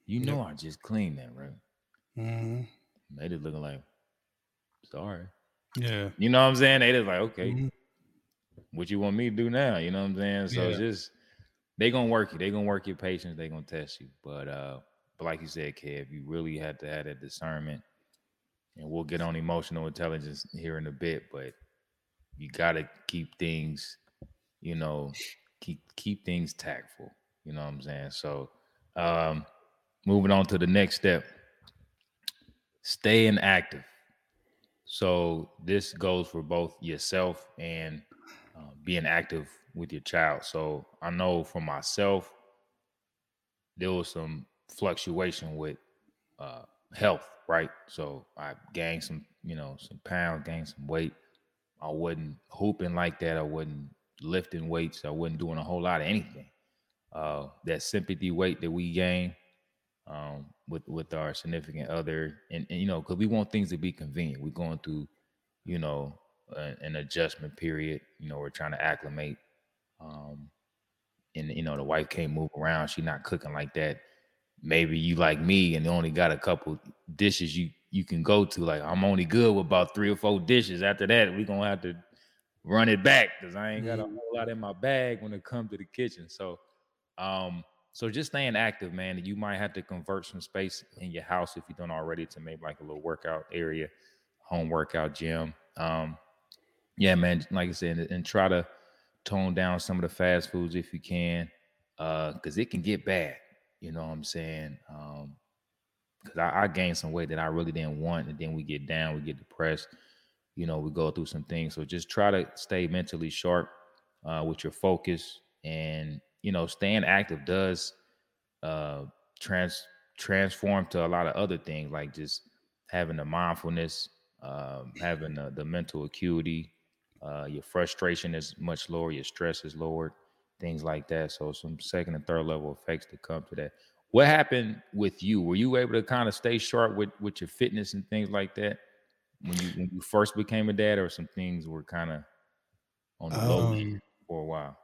you know i just cleaned that right Mhm. they just looking like sorry Yeah. you know what i'm saying they just like okay Mhm. what you want me to do now? You know what I'm saying? So Yeah. just they gonna work you. They gonna work your patience. They gonna test you. But uh, but like you said, Kev, you really have to have that discernment. And we'll get on emotional intelligence here in a bit, but you gotta keep things, you know, keep keep things tactful. You know what I'm saying? So um moving on to the next step. Staying active. So this goes for both yourself and uh, being active with your child. So I know for myself, there was some fluctuation with uh, health, right? So I gained some, you know, some pounds, gained some weight. I wasn't hooping like that. I wasn't lifting weights. I wasn't doing a whole lot of anything. Uh, that sympathy weight that we gain um, with with our significant other, and, and you know, because we want things to be convenient. We're going through, you know, a- an adjustment period. You know, we're trying to acclimate. Um, and you know, the wife can't move around. She's not cooking like that. Maybe you like me, and only got a couple dishes you you can go to. Like I'm only good with about three or four dishes. After that, we're gonna have to run it back because I ain't got a Mhm. whole lot in my bag when it comes to the kitchen. So Um, so just staying active, man. You might have to convert some space in your house if you don't already to maybe like a little workout area, home workout gym. Um, yeah, man. Like I said, and, try to tone down some of the fast foods if you can, uh, because it can get bad. You know what I'm saying? Um, because I, I gained some weight that I really didn't want, and then we get down, we get depressed. You know, we go through some things. So just try to stay mentally sharp uh, with your focus, and you know, staying active does uh, trans transform to a lot of other things, like just having the mindfulness, um, having the, the mental acuity, uh, your frustration is much lower, your stress is lowered, things like that. So some second and third level effects to come to that. What happened with you? Were you able to kind of stay sharp with with your fitness and things like that when you when you first became a dad, or some things were kind of on the low end Um, for a while?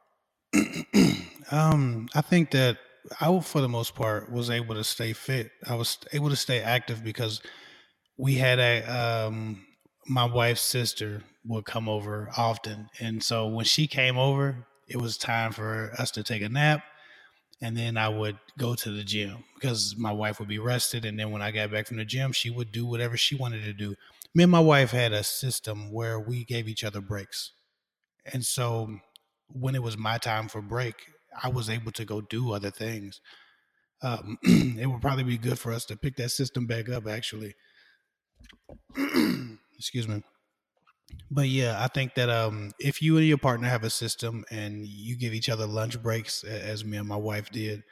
um, I think that I, for the most part, was able to stay fit. I was able to stay active because we had a um, my wife's sister would come over often, and so when she came over, it was time for us to take a nap, and then I would go to the gym because my wife would be rested, and then when I got back from the gym, she would do whatever she wanted to do. Me and my wife had a system where we gave each other breaks, and so when it was my time for break, I was able to go do other things. Um, it would probably be good for us to pick that system back up, actually. Excuse me. But yeah, I think that um, if you and your partner have a system and you give each other lunch breaks, as me and my wife did,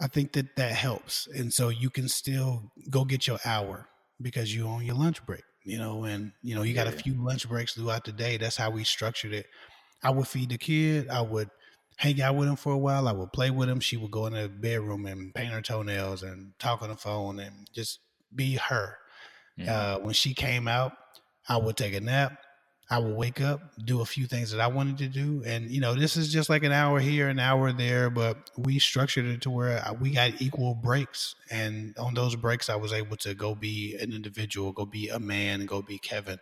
I think that that helps. And so you can still go get your hour because you on your lunch break, you know, and you know, you got a few lunch breaks throughout the day. That's how we structured it. I would feed the kid, I would hang out with him for a while, I would play with him. She would go in the bedroom and paint her toenails and talk on the phone and just be her. Mhm. Uh, when she came out, I would take a nap. I would wake up, do a few things that I wanted to do, and you know, this is just like an hour here, an hour there, but we structured it to where we got equal breaks, and on those breaks, I was able to go be an individual, go be a man, go be Kevin,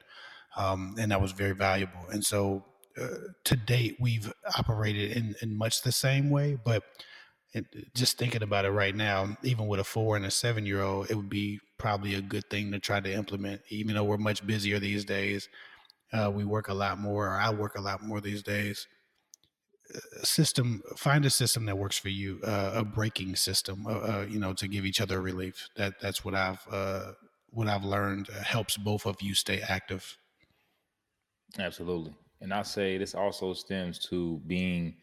um, and that was very valuable. And so, to date, we've operated in, in much the same way, but it, just thinking about it right now, even with a four and a seven year old, it would be probably a good thing to try to implement. Even though we're much busier these days, uh, we work a lot more, or I work a lot more these days. System, find a system that works for you, uh, a breaking system, uh, uh, you know, to give each other relief. That that's what I've uh, what I've learned helps both of you stay active. Absolutely. And I say this also stems to being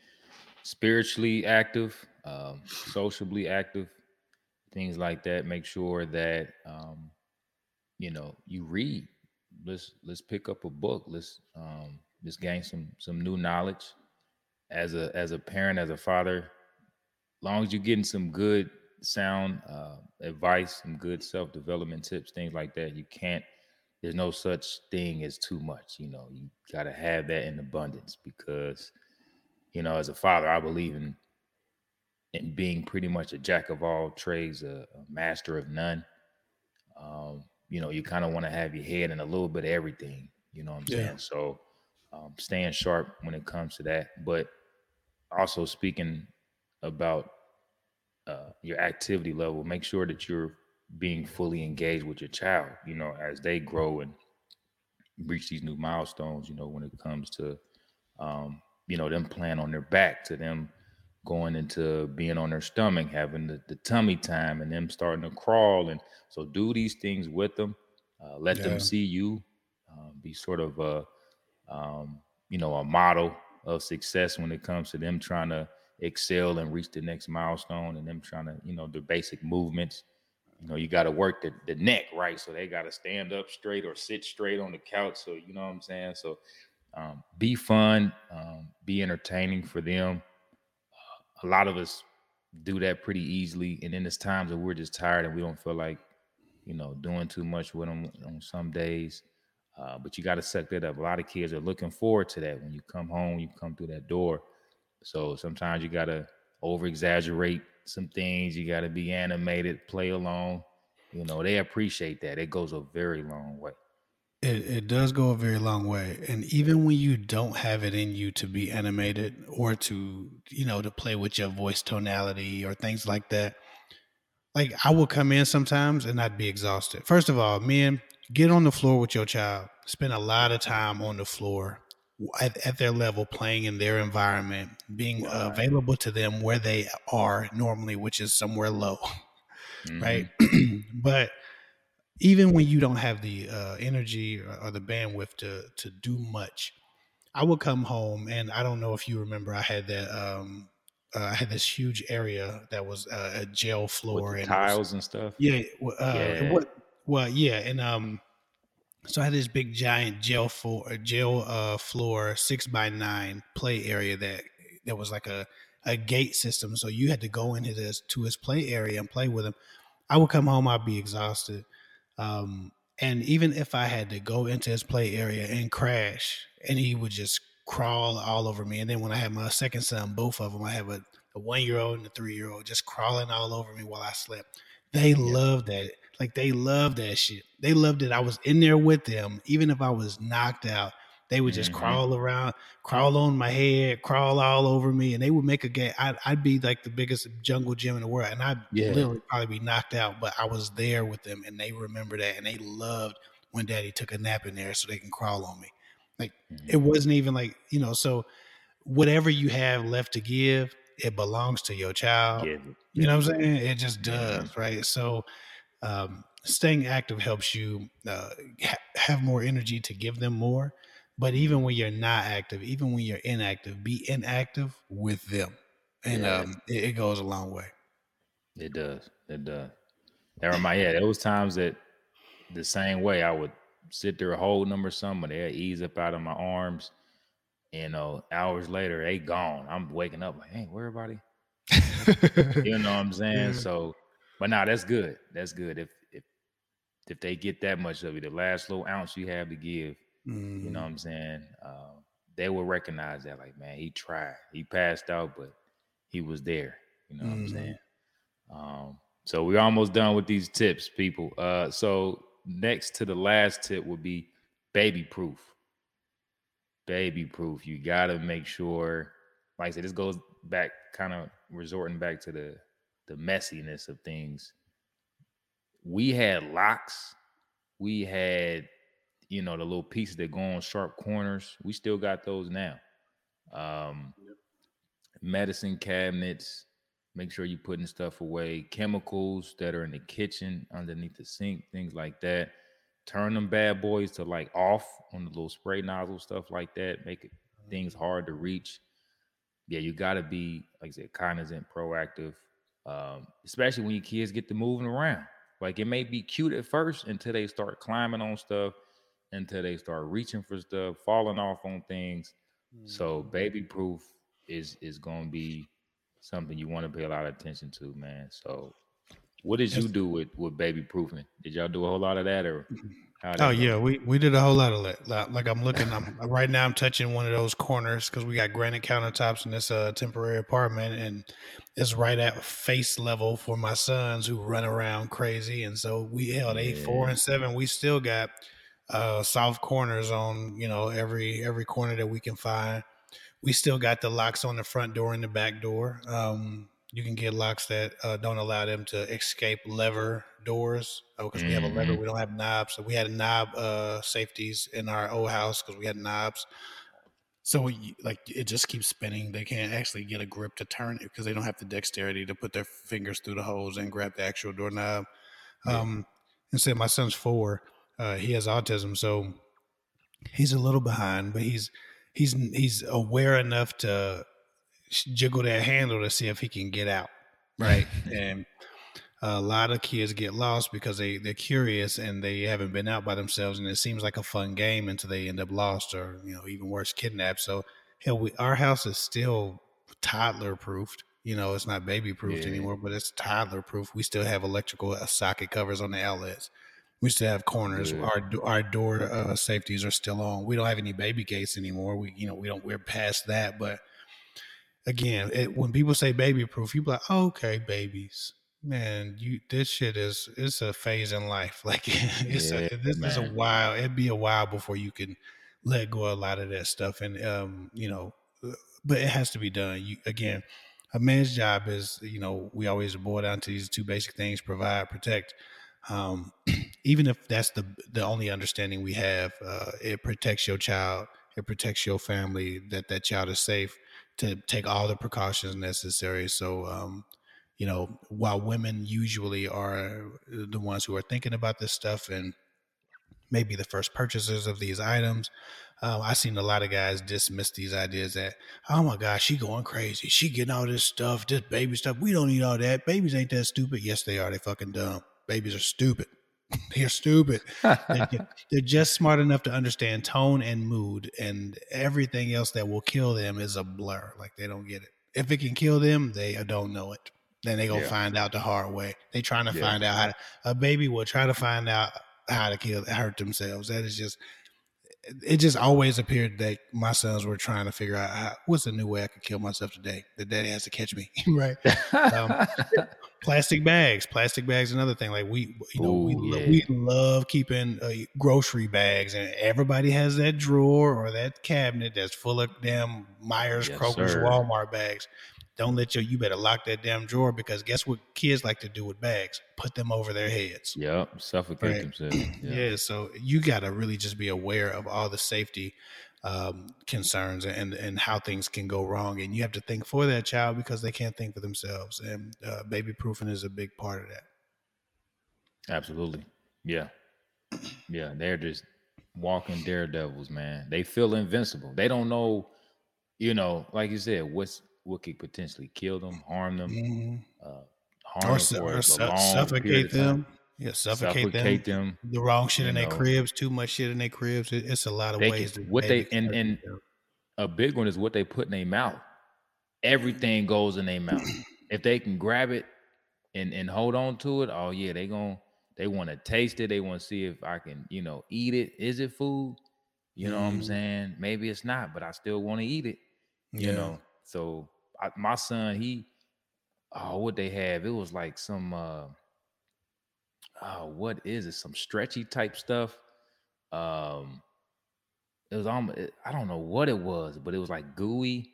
spiritually active, um, sociably active, things like that. Make sure that um, you know you read. Let's let's pick up a book. Let's um, let's gain some some new knowledge. As a as a parent, as a father, long as you're getting some good sound uh, advice, some good self development tips, things like that, you can't. There's no such thing as too much. You know, you got to have that in abundance because, you know, as a father, I believe in in being pretty much a jack of all trades, a, a master of none. Um, you know, you kind of want to have your head in a little bit of everything. You know what I'm Yeah. saying? So, um, staying sharp when it comes to that, but also speaking about uh, your activity level, make sure that you're being fully engaged with your child. You know, as they grow and reach these new milestones. You know, when it comes to um, you know them playing on their back, to them going into being on their stomach, having the, the tummy time, and them starting to crawl. And so, do these things with them. Uh, let Yeah. them see you. Uh, be sort of a um, you know a model of success when it comes to them trying to excel and reach the next milestone and them trying to you know the basic movements you know you got to work the, the neck right? So they got to stand up straight or sit straight on the couch so you know what i'm saying? So um, be fun um, be entertaining for them. A lot of us do that pretty easily and then there's times that we're just tired and we don't feel like you know doing too much with them on some days. Uh, but you got to suck that up. A lot of kids are looking forward to that when you come home you come through that door. So sometimes you got to over exaggerate some things you got to be animated play along you know they appreciate that it goes a very long way It, it does go a very long way. And even when you don't have it in you to be animated or to, you know, to play with your voice tonality or things like that, like I will come in sometimes and I'd be exhausted. First of all, men, get on the floor with your child. Spend a lot of time on the floor at, at their level, playing in their environment, being right. available to them where they are normally, which is somewhere low, mm-hmm. right? but even when you don't have the uh, energy or, or, the bandwidth to to do much, I would come home and I don't know if you remember, I had that. Um, uh, I had this huge area that was uh, a gel floor and tiles was, and stuff. Yeah, uh, yeah. What, well, yeah, and um, so I had this big giant gel floor, gel uh, floor, six by nine play area that that was like a a gate system. So you had to go into this to his play area and play with him. I would come home, I'd be exhausted. Um, and even if I had to go into his play area and crash, and he would just crawl all over me. And then when I had my second son, both of them, I have a, a one year old and a three year old, just crawling all over me while I slept. They yeah. loved that. Like they loved that shit. They loved it. I was in there with them, even if I was knocked out. They would just mm-hmm. crawl around, crawl on my head, crawl all over me, and they would make a game. I'd, I'd be like the biggest jungle gym in the world, and I'd yeah. literally probably be knocked out, but I was there with them, and they remember that, and they loved when Daddy took a nap in there so they can crawl on me. Like mm-hmm. it wasn't even like you know. So whatever you have left to give, it belongs to your child. Yeah. You know what I'm saying? It just does, mm-hmm. right? So um, staying active helps you uh, ha- have more energy to give them more but even when you're not active, even when you're inactive, be inactive with them, and yeah. um, it, it, goes a long way. It does. It does. That remind yeah, there was times that the same way I would sit there hold number some, but they ease up out of my arms. You know, hours later, they gone. I'm waking up like, hey, where everybody? you know what I'm saying? Yeah. So, but now nah, that's good. That's good. If if if they get that much of you, the last little ounce you have to give, Mm-hmm. You know what I'm saying? Uh, they will recognize that, like, man, he tried. He passed out, but he was there. You know mm-hmm. what I'm mm-hmm. saying? Um, so we're almost done with these tips, people. Uh, so next to the last tip would be baby proof. Baby proof. You gotta make sure, like I said, this goes back, kind of resorting back to the the messiness of things. We had locks. We had you know, the little pieces that go on sharp corners. We still got those now. Um, yep. Medicine cabinets. Make sure you're putting stuff away. Chemicals that are in the kitchen, underneath the sink, things like that. Turn them bad boys to like off on the little spray nozzle stuff like that. Make it, things mm-hmm. hard to reach. Yeah, you got to be, like I said, cognizant, proactive, um, especially when your kids get to moving around. Like it may be cute at first until they start climbing on stuff until they start reaching for stuff, falling off on things. Mm-hmm. So baby proof is is gonna be something you want to pay a lot of attention to, man. So what did you do with with baby proofing? Did y'all do a whole lot of that or oh yeah, we we did a whole lot of that. Like I'm looking, I'm right now. I'm touching one of those corners because we got granite countertops in this uh, temporary apartment, and it's right at face level for my sons who run around crazy. And so we held eight, yeah. four, and seven. We still got uh, soft corners on you know every every corner that we can find. We still got the locks on the front door and the back door. Um, you can get locks that uh, don't allow them to escape lever doors because oh, we have a lever. Mm-hmm. We don't have knobs. So we had knob uh, safeties in our old house because we had knobs. So we, like it just keeps spinning. They can't actually get a grip to turn it because they don't have the dexterity to put their fingers through the holes and grab the actual doorknob. Um, instead, my son's four uh, he has autism, so he's a little behind, but he's he's he's aware enough to jiggle that handle to see if he can get out, right? and a lot of kids get lost because they they're curious and they haven't been out by themselves, and it seems like a fun game until they end up lost or you know even worse kidnapped. So hell, we, our house is still toddler proofed. You know, it's not baby proofed yeah. anymore, but it's toddler proof. We still have electrical uh, socket covers on the outlets. We still have corners. Yeah. Our our door uh, safeties are still on. We don't have any baby gates anymore. We you know we don't we're past that. But again, it, when people say baby proof, you be like, oh, okay, babies. Man, you this shit is it's a phase in life. Like it's Yeah, a this is a while. It'd be a while before you can let go of a lot of that stuff. And um, you know, uh, but it has to be done. You again, a man's job is, you know, we always boil down to these two basic things: provide, protect. Um, even if that's the the only understanding we have, uh, it protects your child. It protects your family. That that child is safe to take all the precautions necessary. So, um, you know, while women usually are the ones who are thinking about this stuff and maybe the first purchasers of these items, um, I've seen a lot of guys dismiss these ideas that, oh my gosh, she going crazy. She getting all this stuff, this baby stuff. We don't need all that. Babies ain't that stupid. Yes, they are. They fucking dumb. Babies are stupid. They're stupid. They're, they're just smart enough to understand tone and mood, and everything else that will kill them is a blur. Like they don't get it. If it can kill them, they uh, don't know it. Then they gonna Yeah. find out the hard way. They trying to Yeah. find out how to, a baby will try to find out how to kill hurt themselves. That is just it just always appeared that my sons were trying to figure out how, what's a new way I could kill myself today. The daddy has to catch me, right? Um, Plastic bags, plastic bags, another thing. Like we, you know, we Ooh, lo- yeah. we love keeping uh, grocery bags, and everybody has that drawer or that cabinet that's full of damn Meijer's, Yes, Kroger's, sir. Walmart bags. Don't let your you better lock that damn drawer because guess what kids like to do with bags? Put them over their heads. yep, suffocate Right. themselves. Yeah. Yeah. so you got to really just be aware of all the safety um, concerns and and how things can go wrong, and you have to think for that child because they can't think for themselves. And uh, baby proofing is a big part of that. Absolutely. Yeah. Yeah. They're just walking daredevils, man. They feel invincible. They don't know, you know, like you said, what's what could potentially kill them, harm them, Mhm. uh, harm Or, them or su- suffocate them. Yeah, suffocate, Suffocate them. them. The wrong shit in their cribs, too much shit in their cribs. It, it's a lot of They ways. can- what they- and- and- A big one is what they put in their mouth. Everything goes in their mouth. if they can grab it and and hold on to it, oh yeah, they gon' they want to taste it. They want to see if I can, you know, eat it. Is it food? You know what I'm Mhm. saying? Maybe it's not, but I still want to eat it. yeah. You know. So I, my son, he, oh, what they have? It was like some, uh, oh, what is it? Some stretchy type stuff. Um, it was almost, I don't know what it was, but it was like gooey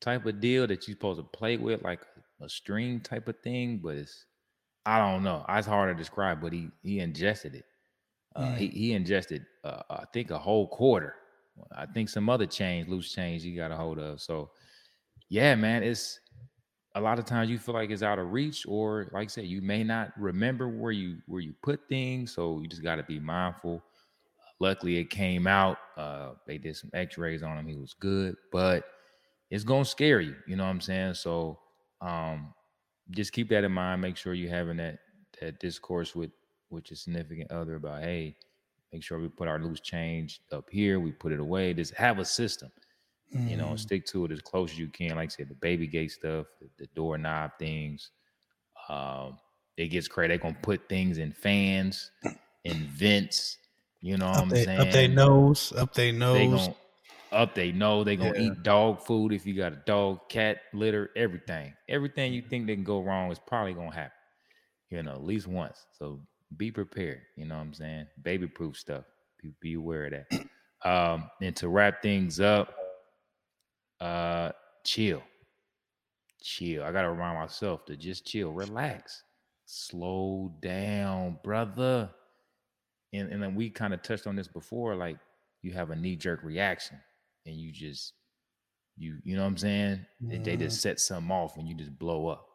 type of deal that you're supposed to play with, like a string type of thing. But it's, I don't know. It's hard to describe, but he he ingested it. Uh, Mm. he he ingested, uh, I think, a whole quarter. I think some other change, loose change, he got a hold of. So, yeah, man, it's a lot of times you feel like it's out of reach, or like I said, you may not remember where you where you put things. So you just got to be mindful. Luckily, it came out. Uh, they did some X-rays on him. He was good, but it's gonna scare you. You know what I'm saying? So, um, just keep that in mind. Make sure you're having that that discourse with with your significant other about, hey, make sure we put our loose change up here. We put it away. Just have a system you know, Mhm. stick to it as close as you can. Like I said, the baby gate stuff, the, the doorknob things. Um, it gets crazy. They're gonna put things in fans, in vents. You know what up I'm they, saying? up their nose, up They nose. gonna up they know they gonna Yeah. eat dog food if you got a dog, cat, litter, everything. Everything you think they can go wrong is probably gonna happen. You know, at least once. So be prepared. You know what I'm saying? Baby proof stuff. Be, be aware of that. Um, and to wrap things up, uh, chill. Chill. I gotta remind myself to just chill, relax, slow down, brother. And and then we kind of touched on this before, like you have a knee-jerk reaction and you just you you know what I'm saying? They- They just set something off and you just blow up.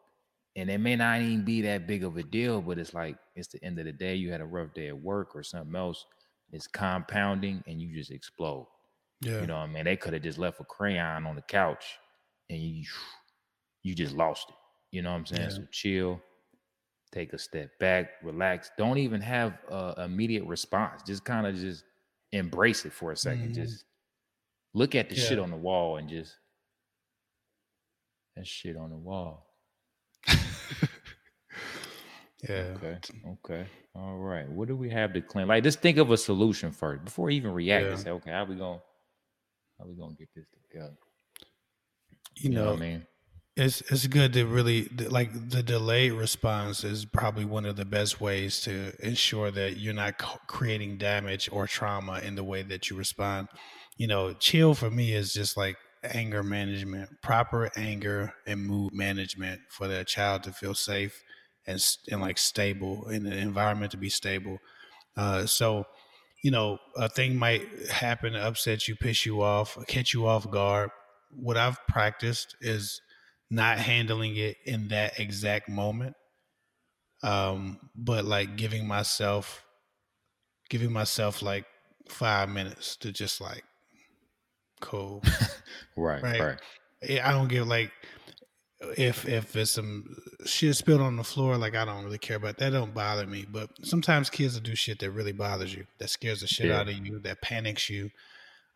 And it may not even be that big of a deal, but it's like it's the end of the day. You had a rough day at work or something else. It's compounding and you just explode. Yeah. You know what I mean? They could have just left a crayon on the couch and you you just lost it. You know what I'm saying? Yeah. So chill, take a step back, relax. Don't even have a immediate response. Just kind of just embrace it for a 2nd Mhm. Just look at the shit on the wall and just that shit on the wall. yeah. Okay. Okay. All right. What do we have to claim? Like, just think of a solution first before you even react Yeah. and say, okay, how we going how we gonna get this together? You You know know, what I mean? it's it's good to really like the delayed response is probably one of the best ways to ensure that you're not creating damage or trauma in the way that you respond. You know, chill for me is just like anger management, proper anger and mood management for the child to feel safe and and like stable in the environment to be stable. Uh, so, you know, a thing might happen, upset you, piss you off, catch you off guard. What I've practiced is not handling it in that exact moment um but like giving myself giving myself like five minutes to just like cool right right, right. i don't give like if if it's some shit spilled on the floor like i don't really care about that don't bother me but sometimes kids will do shit that really bothers you that scares the shit yeah. out of you that panics you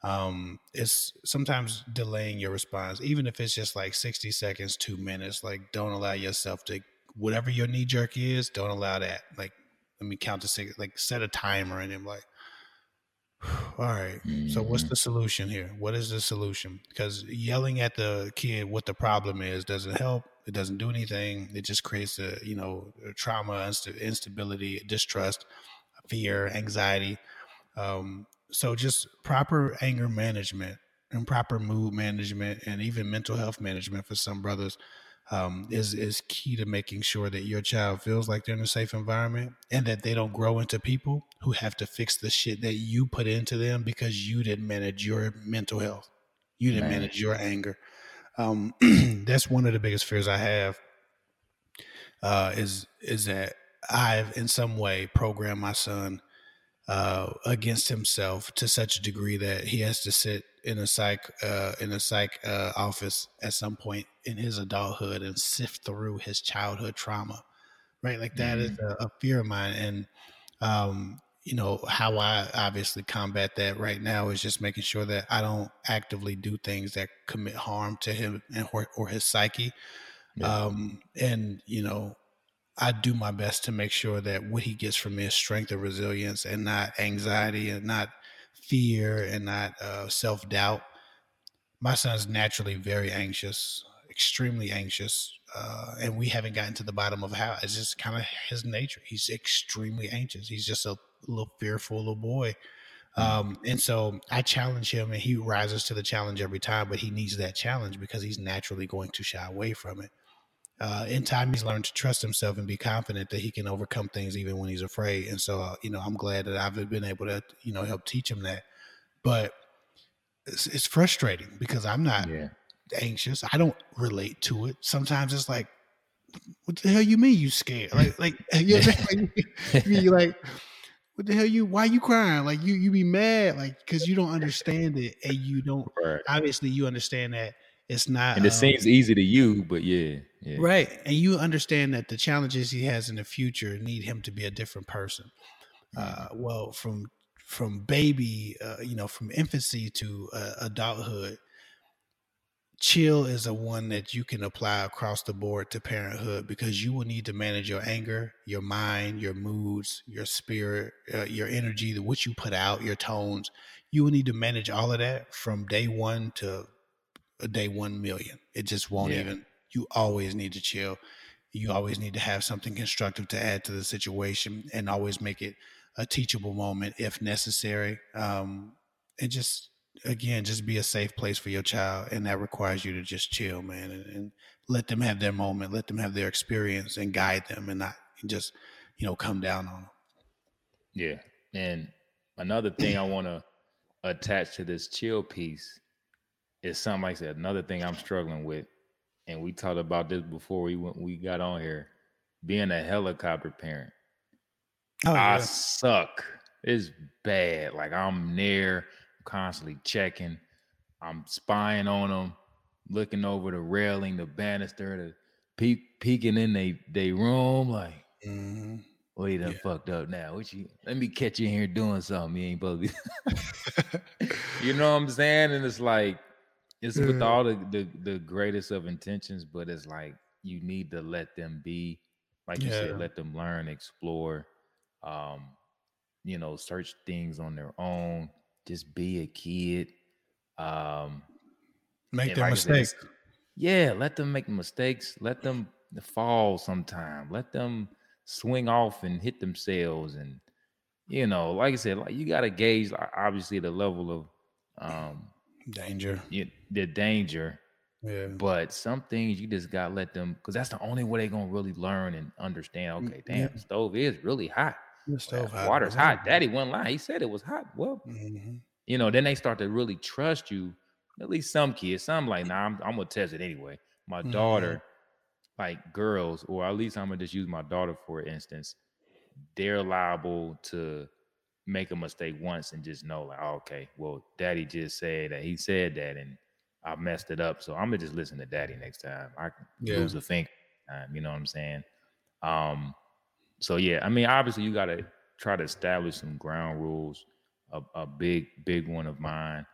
um, it's sometimes delaying your response, even if it's just like 60 seconds, two minutes. Like, don't allow yourself to, whatever your knee jerk is, don't allow that. Like, let me count to six, like, set a timer and I'm like, all right, so what's mm-hmm. the solution here? What is the solution? Because yelling at the kid what the problem is doesn't help. It doesn't do anything. It just creates a, you know, trauma, inst- instability, distrust, fear, anxiety. Um, so just proper anger management and proper mood management and even mental health management for some brothers um, is is key to making sure that your child feels like they're in a safe environment and that they don't grow into people who have to fix the shit that you put into them because you didn't manage your mental health, you didn't Man. manage your anger. Um, that's one of the biggest fears I have. Uh, is is that I've in some way programmed my son uh, against himself to such a degree that he has to sit in a psych uh, in a psych uh, office at some point in his adulthood and sift through his childhood trauma, right? Like that mm-hmm. is a, a, fear of mine, and um, you know how I obviously combat that right now is just making sure that I don't actively do things that commit harm to him and or, or his psyche. Yeah. Um, and you know I do my best to make sure that what he gets from me is strength and resilience and not anxiety and not fear and not uh, self doubt. My son's naturally very anxious, extremely anxious. Uh, and we haven't gotten to the bottom of how it's just kind of his nature. He's extremely anxious. He's just a little fearful little boy. Mm. Um, and so I challenge him and he rises to the challenge every time, but he needs that challenge because he's naturally going to shy away from it uh, in time he's learned to trust himself and be confident that he can overcome things even when he's afraid. And so uh, you know i'm glad that i've been able to you know help teach him that. But it's, it's frustrating because i'm not yeah. anxious. I don't relate to it. Sometimes it's like what the hell you mean you scared? Like like you you like what the hell you why you crying? Like you you be mad like because you don't understand it and you don't right. obviously you understand that it's not and it um, seems easy to you but yeah yeah. Right. And you understand that the challenges he has in the future need him to be a different person. Uh, well, from from baby, uh, you know, from infancy to uh, adulthood, chill is a one that you can apply across the board to parenthood because you will need to manage your anger, your mind, your moods, your spirit, uh, your energy, the what you put out, your tones. You will need to manage all of that from day one to day one million. It just won't yeah. even you always need to chill. You always need to have something constructive to add to the situation and always make it a teachable moment if necessary. Um, and just, again, just be a safe place for your child. And that requires you to just chill, man, and, and let them have their moment, let them have their experience and guide them and not just, you know, come down on them. Yeah. And another thing I want to attach to this chill piece is something like I said, another thing I'm struggling with and we talked about this before we went we got on here being a helicopter parent. Oh, i suck. It's bad. Like i'm near constantly checking. I'm spying on them looking over the railing the banister the peek, peeking in they they room like mm-hmm. well you done yeah. fucked up now? What you let me catch you in here doing something. You ain't supposed to you know what i'm saying? And it's like it's with mm. all the, the the greatest of intentions, but it's like you need to let them be, like you said, let them learn, explore, um, you know, search things on their own. Just be a kid. Um, make their like mistakes. yeah, let them make mistakes. Let them fall sometime. Let them swing off and hit themselves. And you know, like I said, like you gotta gauge obviously the level of um danger. You, the danger. Yeah. But some things you just gotta let them because that's the only way they're gonna really learn and understand. Mm, Okay, damn, yeah. the stove is really hot. The stove hot. Water's hot. Daddy wouldn't lie. He said it was hot. Well, hmm you know, then they start to really trust you. At least some kids, some like, nah, I'm, I'm gonna test it anyway. My Mhm. daughter, like girls, or at least I'm gonna just use my daughter for instance, they're liable to make a mistake once and just know, like, oh, okay, well, daddy just said that he said that and I messed it up. So I'm gonna just listen to daddy next time. I can Yeah. lose a finger, time, you know what I'm saying? Um, so yeah, I mean, obviously you gotta try to establish some ground rules. A, a big, big one of mine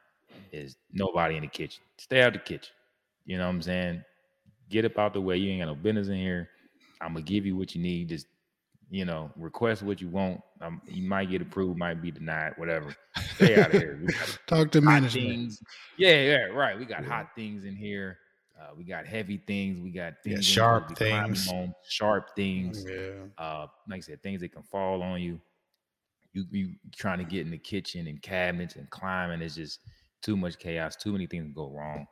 is nobody in the kitchen. Stay out the kitchen. You know what I'm saying? Get up out the way. You ain't got no business in here. I'm gonna give you what you need. Just you know, request what you want. Um, you might get approved, might be denied, whatever. Stay out of here. Talk to management. things. Yeah, yeah, right. We got Yeah. hot things in here. Uh, we got heavy things. We got things Yeah, sharp here we climbing things. on, sharp things Yeah. uh like I said, things that can fall on you. You you trying to get in the kitchen and cabinets and climbing is just too much chaos, too many things go wrong.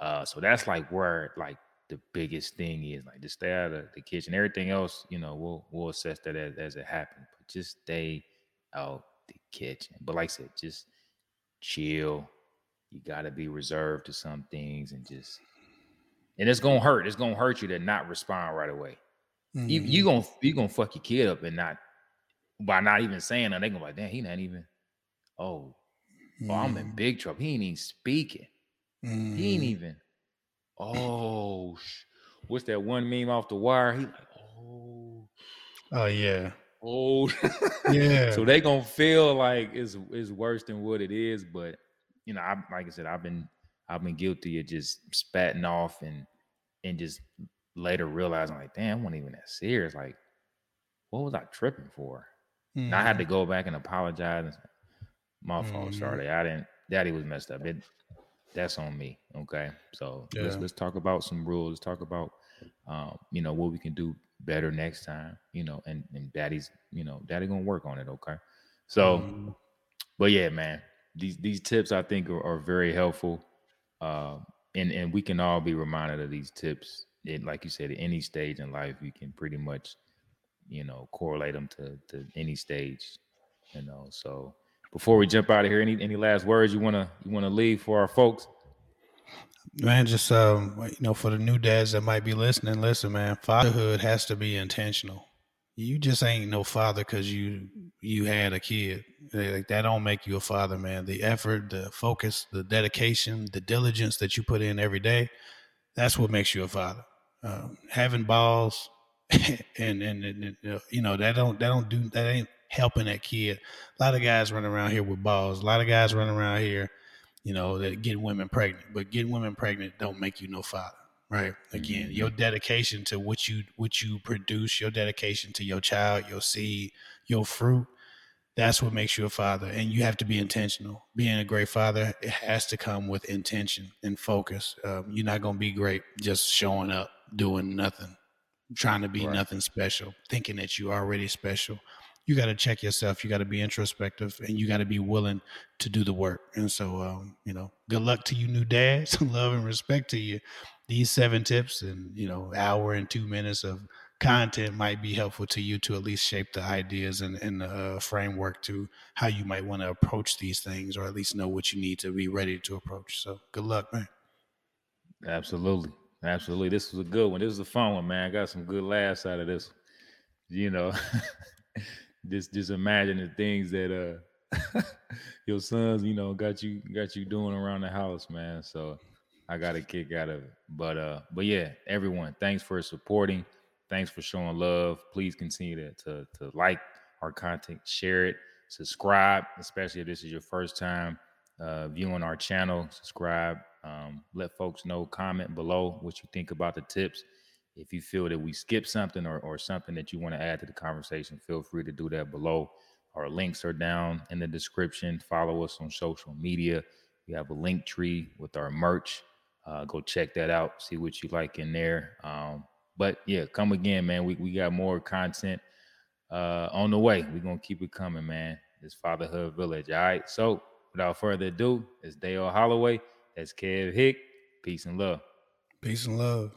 Uh so that's like where like the biggest thing is like just stay out of the kitchen. Everything else, you know, we'll we'll assess that as, as it happens, but just stay out the kitchen. But like I said, just chill. You gotta be reserved to some things and just and it's gonna hurt. It's gonna hurt you to not respond right away you Mhm. you gonna you gonna fuck your kid up and not by not even saying that they gonna be like, damn, he not even. Oh, oh, I'm in Mhm. big trouble. He ain't even speaking. He ain't Mhm. even. Oh, what's that one meme off the wire? He like, oh, Oh yeah. oh. Yeah. so they gonna feel like it's it's worse than what it is. But you know, I like I said, I've been I've been guilty of just spatting off and and just later realizing like, damn, I wasn't even that serious. Like, what was I tripping for? And I had to Mhm. go back and apologize. My fault, Mhm. Charlie. I didn't. Daddy was messed up. It, that's on me. Okay. So let's let's talk about some rules. Let's talk about, um, you know, what we can do better next time. You know, and and Daddy's, you know, Daddy gonna work on it. Okay. So, Mhm. but yeah, man, these these tips I think are, are very helpful. Uh, and and we can all be reminded of these tips. And like you said, at any stage in life, you can pretty much, you know, correlate them to to any stage. You know, so before we jump out of here, any any last words you wanna you wanna leave for our folks? Man, just um, you know, for the new dads that might be listening, listen, man, fatherhood has to be intentional. You just ain't no father because you you had a kid. Like that don't make you a father, man. The effort, the focus, the dedication, the diligence that you put in every day, that's what makes you a father. Um, having balls and, and and you know that don't that don't do that ain't helping that kid. A lot of guys running around here with balls. A lot of guys running around here you know, that get women pregnant. But getting women pregnant don't make you no father, right? Again, Mhm. your dedication to what you what you produce, your dedication to your child, your seed, your fruit, that's what makes you a father. And you have to be intentional. Being a great father, it has to come with intention and focus. Um, you're not gonna be great just showing up, doing nothing, trying to be Right. nothing special, thinking that you're already special. You got to check yourself. You got to be introspective, and you got to be willing to do the work. And so, um, you know, good luck to you, new dads. Love and respect to you. These seven tips and you know, hour and two minutes of content might be helpful to you to at least shape the ideas and, and the uh, framework to how you might want to approach these things, or at least know what you need to be ready to approach. So, good luck, man. Absolutely. Absolutely. This was a good one. This was a fun one, man. I got some good laughs out of this. You know, just just imagine the things that uh your sons, you know, got you got you doing around the house, man. So I got a kick out of it. But uh, but yeah, everyone, thanks for supporting. Thanks for showing love. Please continue to to, to like our content, share it, subscribe, especially if this is your first time uh, viewing our channel. Subscribe. Um, let folks know. Comment below what you think about the tips. If you feel that we skipped something or, or something that you want to add to the conversation, feel free to do that below. Our links are down in the description. Follow us on social media. We have a link tree with our merch. Uh, go check that out. See what you like in there. Um, but yeah, come again, man. We we got more content uh, on the way. We're gonna keep it coming, man. This Fatherhood Village. All right. So without further ado, it's Dale Holloway. That's Kev Hick. Peace and love. Peace and love.